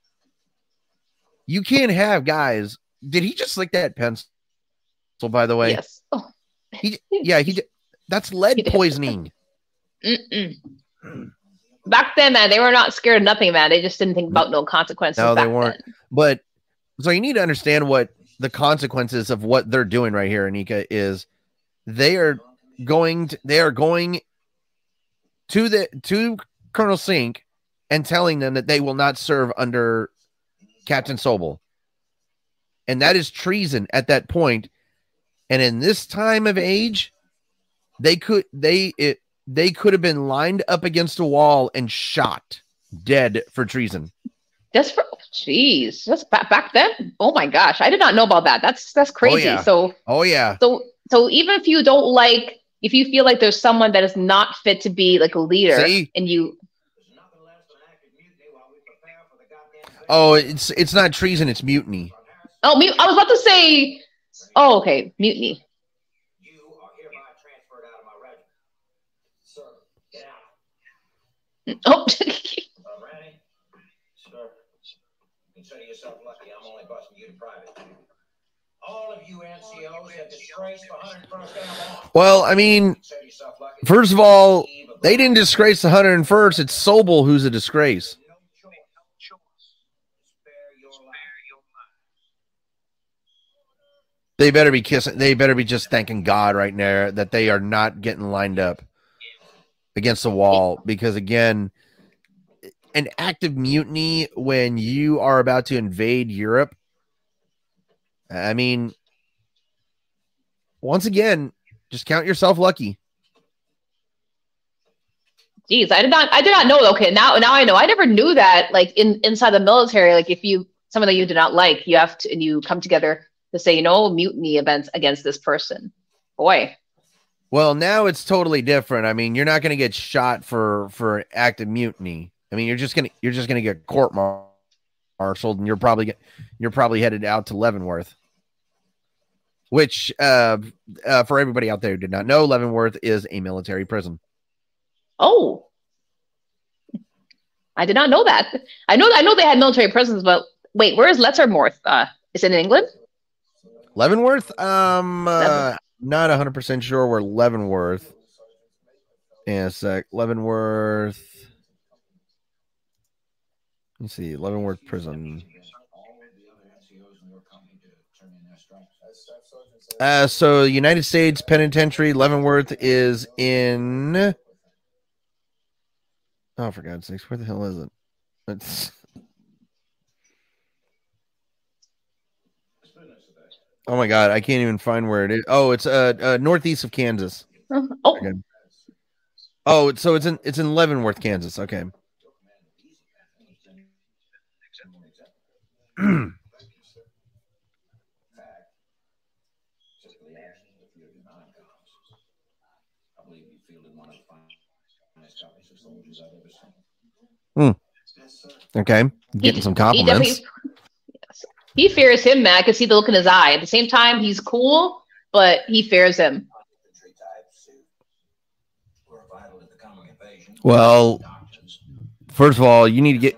you can't have guys. Did he just lick that pencil by the way? yes. Oh, He yeah, he did. That's lead He poisoning. mm-mm. Back then, man, they were not scared of nothing, man. They just didn't think about no consequences. No, they weren't. then. But so you need to understand what the consequences of what they're doing right here, Inika, is they are going to, they are going to the to Colonel Sink and telling them that they will not serve under Captain Sobel. And that is treason at that point. And in this time of age, they could they it they could have been lined up against a wall and shot dead for treason. Just for, jeez, just back, back then. Oh my gosh, I did not know about that. That's that's oh, crazy. yeah. So Oh yeah. so so even if you don't like, if you feel like there's someone that is not fit to be like a leader, See? and you, There's nothing less than active mutiny while we prepare for the goddamn Oh, it's it's not treason, it's mutiny. oh, me, I was about to say, oh, okay, mutiny. You are hereby transferred out of my regiment. Sir, get out. Oh, Uh, ready? Sir. Consider yourself lucky. I'm only busting you to private. All of you NCOs have disgraced the 101st Airborne. Well, I mean, Consider yourself lucky. first of all, they didn't disgrace the 101st. It's Sobel who's a disgrace. No choice. Spare your life. They better be kissing. They better be just thanking God right now that they are not getting lined up against the wall because again, an active mutiny when you are about to invade Europe. I mean, once again, just count yourself lucky. Jeez, I did not I did not know. Okay, now now I know. I never knew that like in inside the military, like if you someone that you do not like, you have to and you come together to say, you know, mutiny events against this person. Boy. Well, now it's totally different. I mean, you're not going to get shot for for active mutiny. I mean, you're just gonna you're just gonna get court martialed, and you're probably get, you're probably headed out to Leavenworth, which uh, uh, for everybody out there who did not know, Leavenworth is a military prison. Oh. I did not know that. I know I know they had military prisons, but wait, where is Lettermorth? Uh is it in England? Leavenworth, um, uh, Leavenworth. not hundred percent sure where Leavenworth. Yeah, a sec. Leavenworth. Let's see, Leavenworth Prison. Uh, so United States Penitentiary Leavenworth is in. Oh, for God's sakes, where the hell is it? It's. Oh my God, I can't even find where it is. Oh, it's uh, uh northeast of Kansas. Oh, Okay. Oh, so it's in it's in Leavenworth, Kansas. Okay. Typically actions if you're denying cops. I believe you fielded one of the finest copies of soldiers I've ever seen. Yes, sir. Okay. Getting some he compliments. definitely yes. he fears him, man. I can see the look in his eye. At the same time, he's cool, but he fears him. Infantry types who were vital to the coming invasion. Well, first of all, you need to get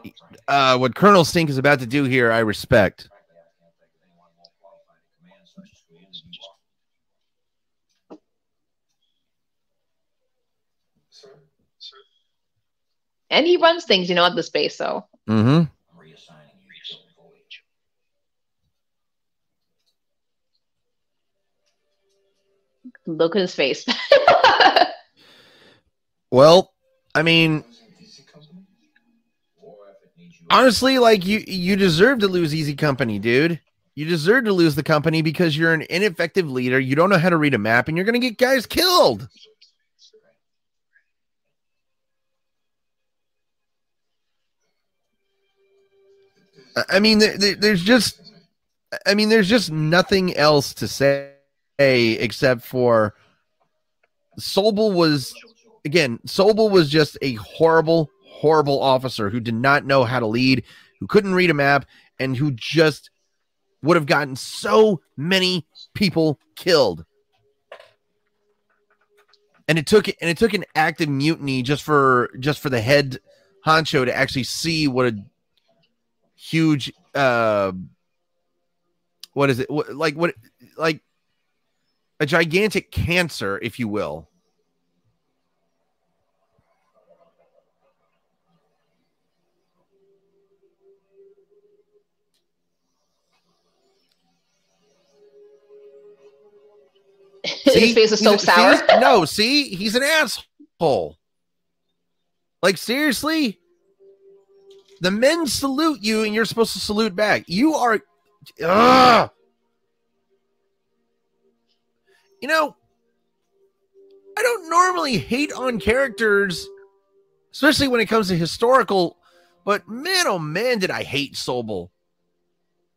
uh what Colonel Sink is about to do here, I respect. Frankly, I can't think of anyone more qualified to command such a command than you are. Sir? Sir? And he runs things, you know, at the space, so Mm-hmm. I'm reassigning you to Joe Voyage. look at his face. Well, I mean, honestly, like you you deserve to lose easy company, dude. You deserve to lose the company because you're an ineffective leader. You don't know how to read a map, and you're gonna get guys killed. I- mean, there, there- there's just, I mean, there's just nothing else to say except for Sobel was, again, Sobel was just a horrible, horrible officer who did not know how to lead, who couldn't read a map, and who just would have gotten so many people killed. And it took and it took an active mutiny just for just for the head honcho to actually see what a huge uh what is it like what like a gigantic cancer if you will his face is so sour. see? no see he's an asshole like seriously the men salute you and you're supposed to salute back you are Ugh. you know i don't normally hate on characters especially when it comes to historical but man oh man did i hate sobel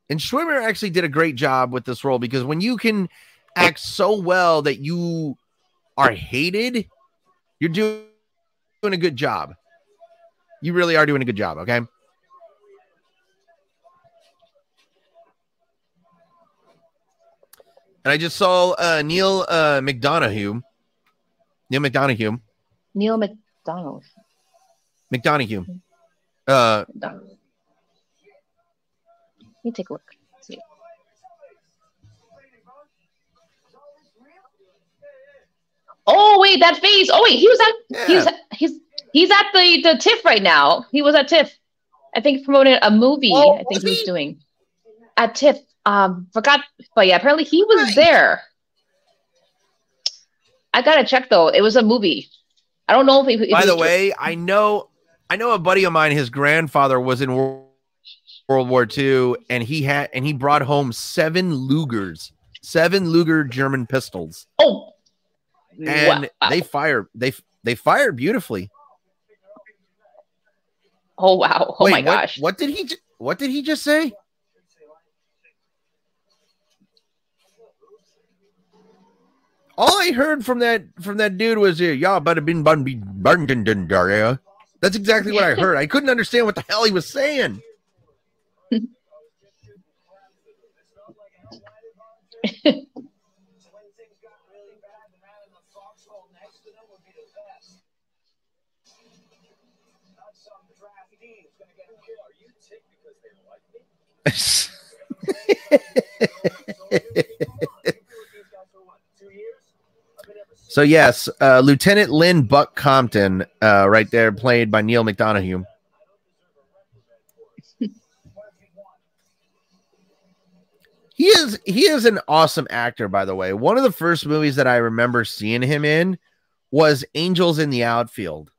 and schwimmer actually did a great job with this role because when you can act so well that you are hated you're doing doing a good job. You really are doing a good job okay? And i just saw uh neal uh mcdonough neal mcdonough Neil McDonald. mcdonough uh Let me take a look. Oh wait, that face. Oh wait, he was at he's he's he's at the the TIFF right now. He was at TIFF. I think promoting a movie. Oh, I think was he was he? doing at TIFF. Um, forgot, but yeah, apparently he was Right. there. I gotta check though. It was a movie. I don't know if. he- if By he the was- way, I know I know a buddy of mine. His grandfather was in World War II, and he had and he brought home seven Lugers, seven Luger German pistols, oh, and wow. they fire they they fired beautifully. oh wow, oh Wait, my what- gosh. What did he? What did he just say? All I heard from that from that dude was, y'all better been bun be Daria." That's exactly what I heard. I couldn't understand what the hell he was saying. So yes, uh, Lieutenant Lynn Buck Compton, uh, right there, played by Neal McDonough. He is he is an awesome actor, by the way. One of the first movies that I remember seeing him in was Angels in the Outfield.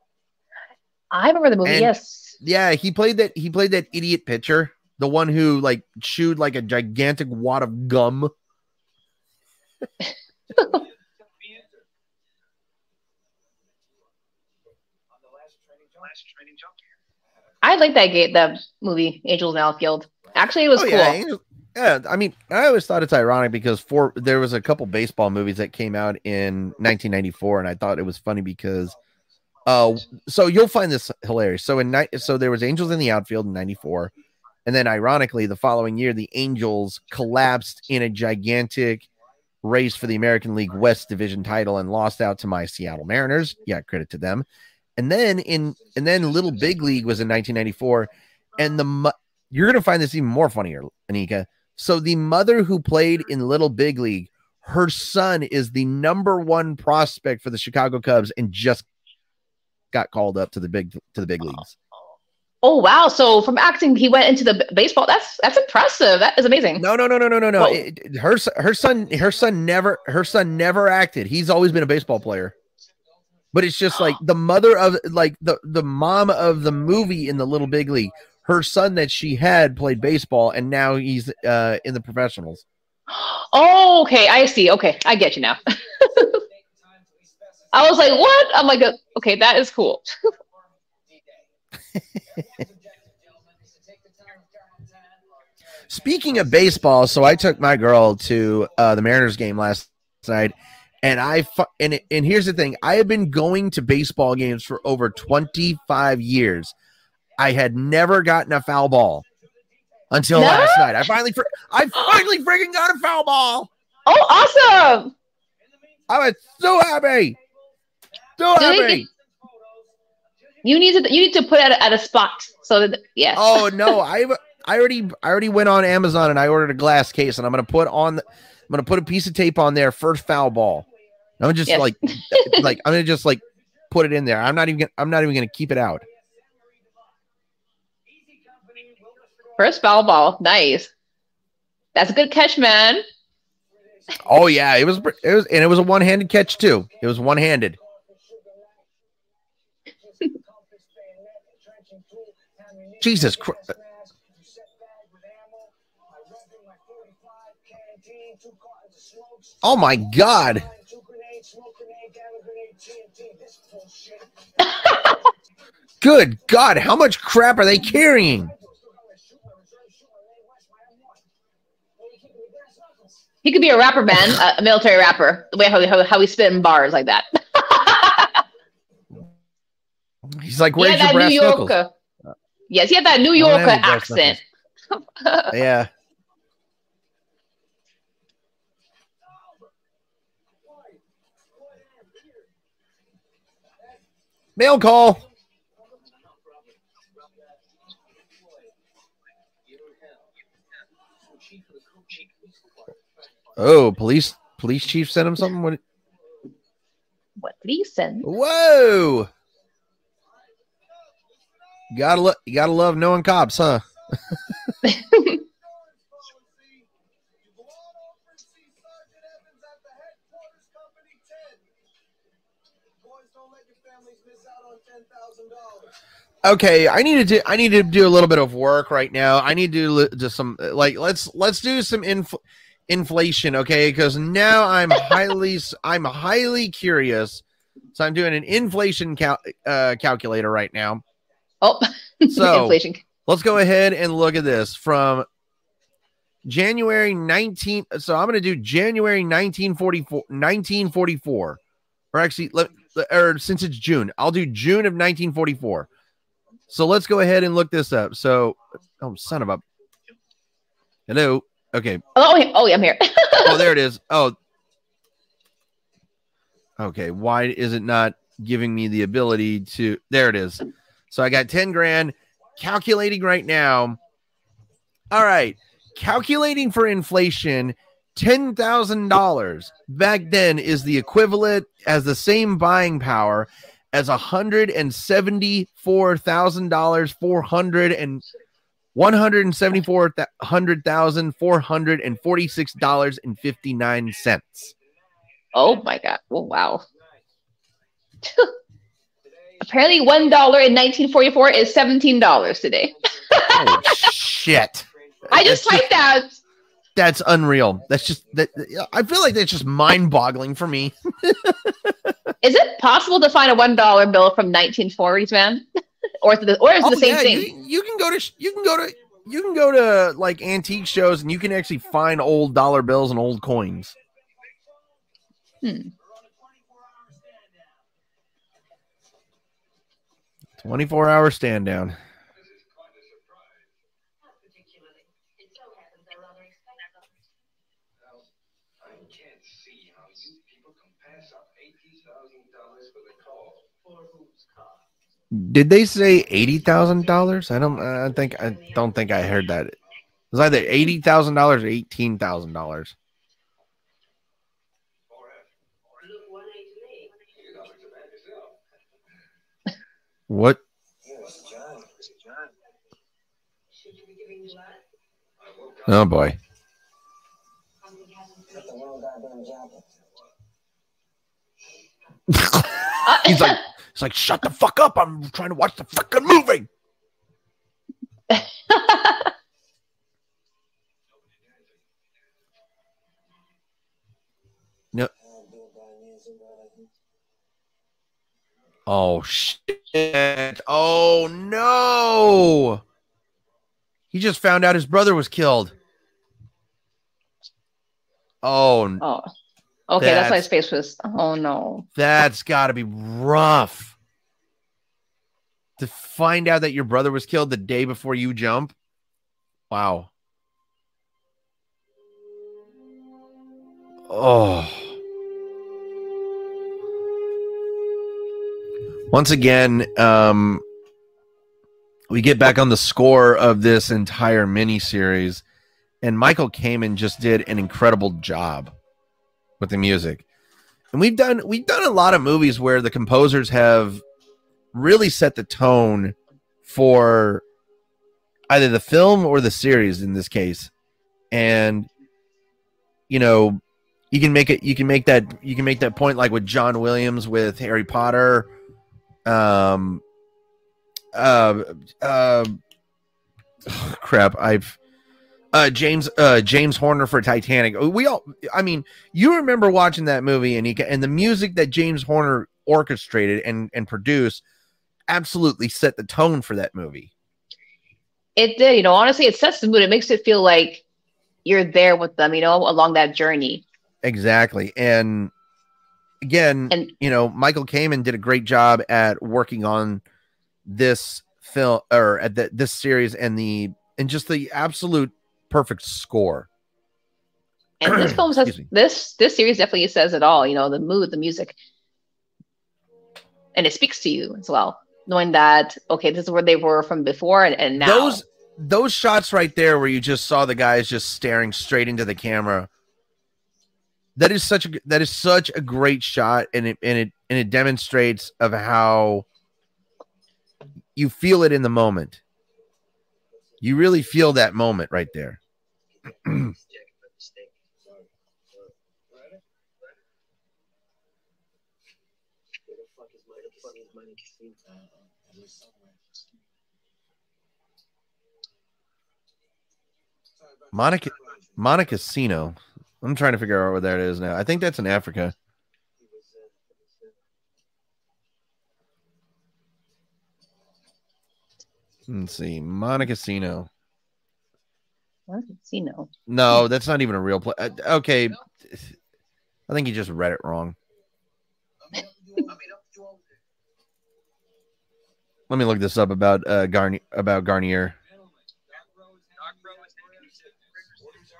I remember the movie. And- yes. Yeah, he played that he played that idiot pitcher, the one who like chewed like a gigantic wad of gum. on the last training jump. Last training jump. I like that game, the movie Angels in the Outfield. Actually, it was Oh, cool. yeah, Angel- yeah. I mean, I always thought it's ironic because for there was a couple baseball movies that came out in 1994, and I thought it was funny because, uh, so you'll find this hilarious. So in night, so there was Angels in the Outfield in '94, and then ironically, the following year, the Angels collapsed in a gigantic race for the American League West Division title and lost out to my Seattle Mariners. Yeah, credit to them. And then in and then Little Big League was in 1994, and the you're gonna find this even more funnier, Inika. So the mother who played in Little Big League, her son is the number one prospect for the Chicago Cubs and just got called up to the big to the big leagues. Oh wow! So from acting, he went into the baseball. That's that's impressive. That is amazing. No, no, no, no, no, no, no. It- her her son her son never her son never acted. He's always been a baseball player. But it's just like the mother of like the the mom of the movie in the Little Big League. Her son that she had played baseball, and now he's uh, in the professionals. Oh, okay. I see. Okay, I get you now. I was like, what? I'm like, okay, that is cool. Speaking of baseball, so I took my girl to uh, the Mariners game last night, and I fu- and and here's the thing: I have been going to baseball games for over 25 years. I had never gotten a foul ball until No? last night. I finally, fr- I finally freaking got a foul ball. Oh, awesome! I was so happy, so Do happy. You need to you need to put it at, a- at a spot so that yes. Oh no, I I already I already went on Amazon and I ordered a glass case and I'm gonna put on I'm gonna put a piece of tape on there first foul ball. I'm just Yes. like like I'm gonna just like put it in there. I'm not even gonna, I'm not even gonna keep it out. First foul ball, nice. That's a good catch, man. Oh yeah, it was it was and it was a one handed catch too. It was one handed. Jesus Christ. Oh my God. Good God, how much crap are they carrying? He could be a rapper, man, a, military rapper. The way how how, how he spit in bars like that. He's like, he where's had your brass New knuckles? Yes, he had that New I don't have Yorker accent. Yeah. Mail call. Oh, police police chief sent him something. What? What reason? Whoa! Gotta lo- you gotta love knowing cops, huh? Okay, I need to do. I need to do a little bit of work right now. I need to do some like let's let's do some inf- inflation, okay? Because now I'm highly I'm highly curious. So I'm doing an inflation cal- uh, calculator right now. Oh, So- inflation. Let's go ahead and look at this from January 19 so I'm going to do January 1944 1944 or actually let or since it's June I'll do June of 1944 so let's go ahead and look this up. So oh son of a hello? Okay. Oh, oh, oh yeah, I'm here. oh there it is. Oh. Okay why is it not giving me the ability to there it is so i got 10 grand calculating right now all right calculating for inflation $10,000 back then is the equivalent as the same buying power as $174,000 400 and $174,446.59. oh my god. Oh wow. Apparently, one dollar in 1944 is seventeen dollars today. Oh shit. I just That's typed that. That's unreal. That's just that I feel like that's just mind-boggling for me. Is it possible to find a one dollar bill from 1940s, man? or is it the, or is it the Oh, same yeah, thing? You, you can go to you can go to you can go to like antique shows and you can actually find old dollar bills and old coins. Hmm. 24 hour stand down. Can pass up eighty thousand dollars for the car. For whose car? Did they say $80,000? I don't I think I don't think I heard that. It was either $80,000 or $18,000. What? Oh boy. He's like, he's like, shut the fuck up. I'm trying to watch the fucking movie. No. Oh shit. Oh no. He just found out his brother was killed. Oh, oh, okay. That's why his face was. Oh no. that's got to be rough. To find out that your brother was killed the day before you jump. Wow. Oh. Once again, um, we get back on the score of this entire mini series, and Michael Kamen just did an incredible job with the music. And we've done we've done a lot of movies where the composers have really set the tone for either the film or the series in this case. And you know, you can make it you can make that you can make that point like with John Williams with Harry Potter um uh uh crap i've uh james uh james horner for titanic we all i mean you remember watching that movie and he and the music that james horner orchestrated and and produced absolutely set the tone for that movie It did. You know, honestly, it sets the mood. It makes it feel like you're there with them. You know, along that journey. exactly and again And you know michael kamen did a great job at working on this film or at the, this series and the and just the absolute perfect score. And this film says this this series definitely says it all. You know, the mood, the music, and it speaks to you as well, knowing that okay, this is where they were from before, and, and now. Those those shots right there where you just saw the guys just staring straight into the camera that is such a that is such a great shot and it and it and it demonstrates of how you feel it in the moment. You really feel that moment right there. Monica Monte Cassino i'm trying to figure out where that is now i think that's in africa let's see Monte Cassino did? No, that's not even a real place. Okay, I think you just read it wrong. Let me look this up about uh Guarnere about Guarnere.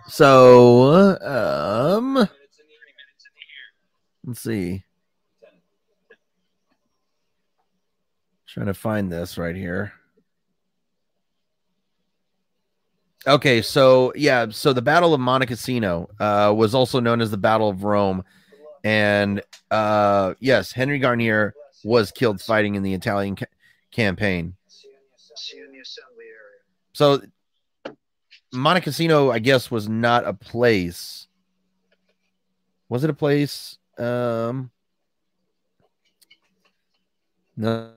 So, um, let's see. Trying to find this right here. Okay, so yeah, so the Battle of Monte Cassino uh, was also known as the Battle of Rome, and uh, yes, Henry Guarnere was killed fighting in the Italian ca- campaign. So Monte Cassino, I guess, was not a place. Was it a place? Um, no,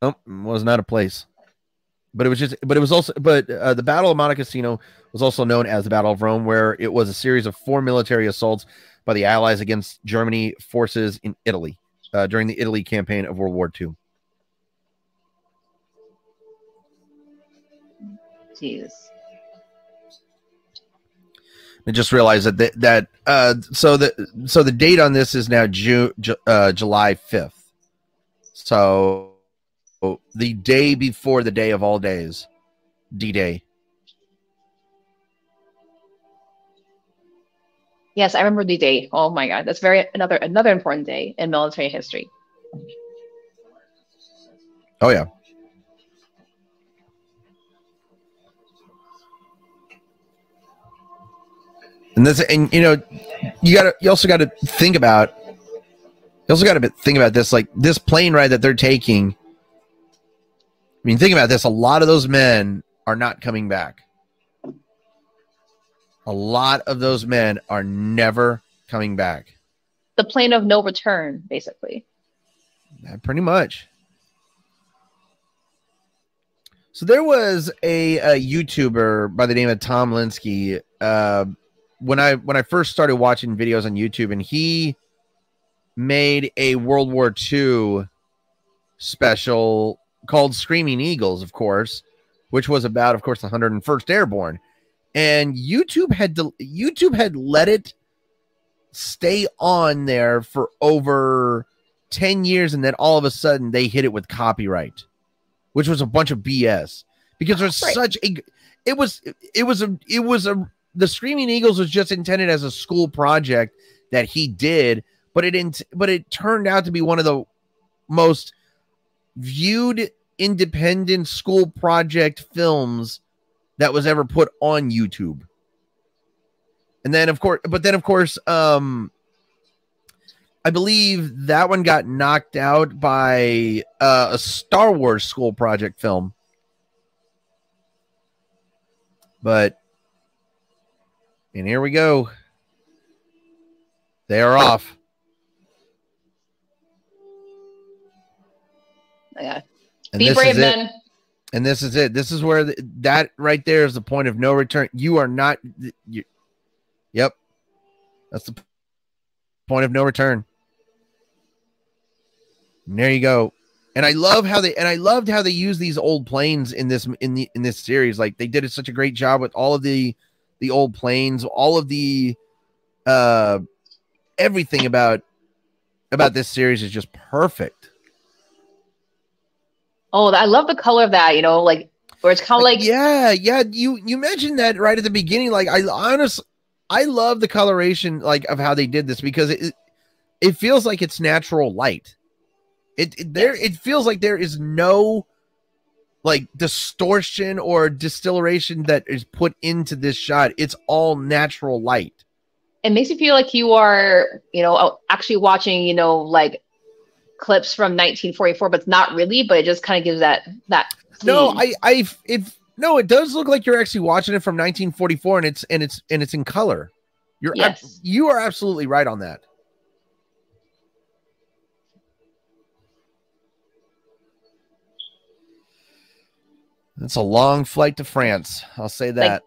nope, was not a place but it was just but it was also but uh, the battle of monte cassino was also known as the battle of rome where it was a series of four military assaults by the allies against germany forces in italy uh, during the italy campaign of world war ii Jeez. I just realized that th- that uh, so the so the date on this is now June Ju- uh, July fifth. So the day before the day of all days, D Day. Yes, I remember the day. Oh my God, that's very another another important day in military history. Oh yeah. And this, and you know, you gotta, you also got to think about, you also got to think about this, like this plane ride that they're taking. I mean, think about this. A lot of those men are not coming back. A lot of those men are never coming back. The plane of no return, basically. Yeah, pretty much. So there was a, a YouTuber by the name of Tom Linsky. Uh, when I when I first started watching videos on YouTube, and he made a World War II special called Screaming Eagles, of course, which was about, of course, the 101st Airborne. And YouTube had to, YouTube had let it stay on there for over 10 years, and then all of a sudden they hit it with copyright, which was a bunch of BS because there's Right. such a it was it was a it was a the Screaming Eagles was just intended as a school project that he did, but it int- but it turned out to be one of the most viewed independent school project films that was ever put on YouTube. And then of course, but then of course, um I believe that one got knocked out by uh, a Star Wars school project film. But and here we go. They are off. Yeah. And Be this brave, is it. men. And this is it. This is where the, that right there is the point of no return. You are not. You, yep, that's the point of no return. And there you go. And I love how they and I loved how they use these old planes in this in the in this series. Like they did such a great job with all of the the old planes, all of the uh everything about about this series is just perfect. Oh, I love the color of that. You know, like where it's kind of like yeah yeah you you mentioned that right at the beginning like i honestly i love the coloration like of how they did this because it it feels like it's natural light it, it there it feels like there is no like distortion or distillation that is put into this shot. It's all natural light. It makes you feel like you are, you know, oh, actually watching, you know, like clips from 1944, but it's not really. But it just kind of gives that that. No. I, I, it, no, it does look like you're actually watching it from 1944, and it's and it's and it's in color. You're, ab- you are absolutely right on that. It's a long flight to France. I'll say that.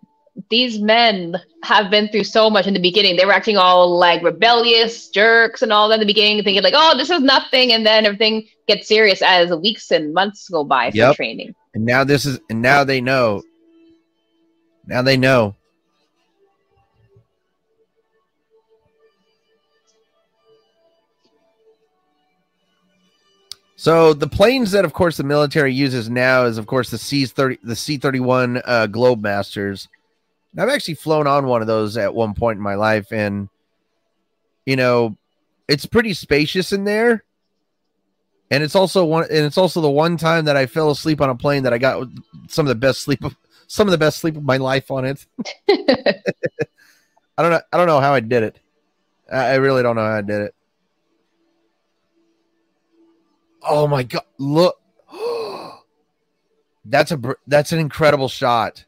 these men have been through so much in the beginning. They were acting all like rebellious jerks and all that in the beginning, thinking like, "Oh, this is nothing," and then everything gets serious as weeks and months go by for training. and now this is, and now they know. Now they know. So the planes that, of course, the military uses now is, of course, the C thirty, the C thirty one uh, Globemasters. And I've actually flown on one of those at one point in my life, and you know, it's pretty spacious in there. And it's also one, and it's also the one time that I fell asleep on a plane that I got some of the best sleep, of, some of the best sleep of my life on it. I don't know, I don't know how I did it. I, I really don't know how I did it. Oh my god! Look, that's a that's an incredible shot,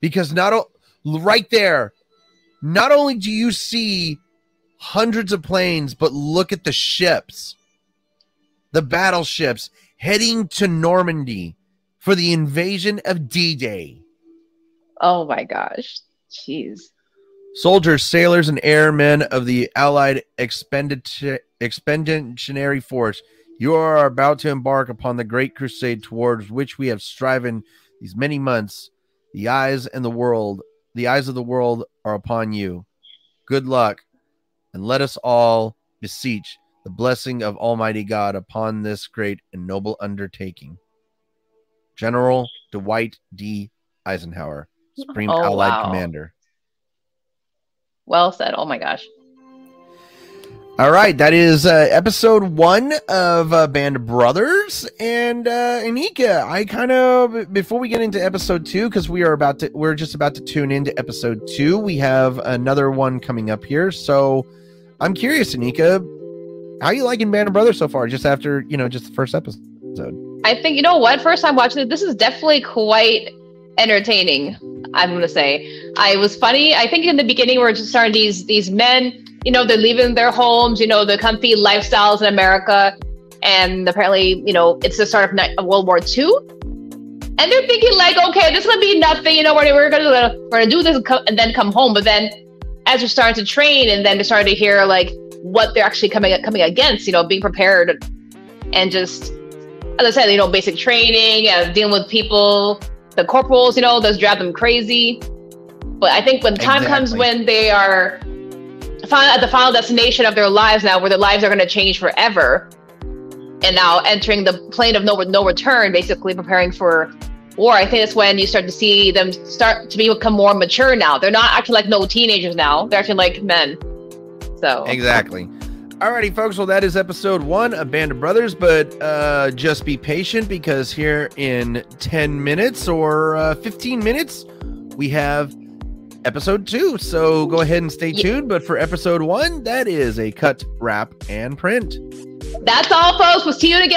because not o- right there, not only do you see hundreds of planes, but look at the ships, the battleships heading to Normandy for the invasion of D-Day. oh my gosh, jeez. Soldiers, sailors, and airmen of the Allied Expedit- Expeditionary Force, you are about to embark upon the great crusade towards which we have striven these many months. The eyes and the world, the eyes of the world are upon you. Good luck, and let us all beseech the blessing of Almighty God upon this great and noble undertaking. General Dwight D. Eisenhower, Supreme Oh, Allied wow. Commander. Well said. Oh my gosh. All right, that is uh, episode one of uh, Band of Brothers, and uh, Inika. I kind of before we get into episode two, because we are about to, we're just about to tune into episode two. We have another one coming up here, so I'm curious, Inika, how you liking Band of Brothers so far? Just after you know, just the first episode. I think you know what. First time watching it, this is definitely quite entertaining. I'm gonna say I was funny. I think in the beginning we're just starting these these men. You know, they're leaving their homes. You know, the comfy lifestyles in America, and apparently, you know, it's the start of of World War II. And they're thinking like, okay, this is gonna be nothing. You know, we're, we're gonna we're gonna do this and, and then come home. But then, as they're starting to train, and then they're starting to hear like what they're actually coming coming against. You know, being prepared and just as I said, you know, basic training, uh, dealing with people, the corporals, you know, those drive them crazy. But I think when time comes when they are at the final destination of their lives now, where their lives are going to change forever, and now entering the plane of no no return, basically preparing for war. I think that's when you start to see them start to become more mature. Now they're not acting like no teenagers. Now they're acting like men. So Exactly. Alrighty, folks. Well, that is episode one of Band of Brothers, but uh, just be patient because here in 10 minutes or uh, 15 minutes, we have episode two. So go ahead and stay tuned. But for episode one, that is a cut, wrap, and print. that's all, folks. We'll see you again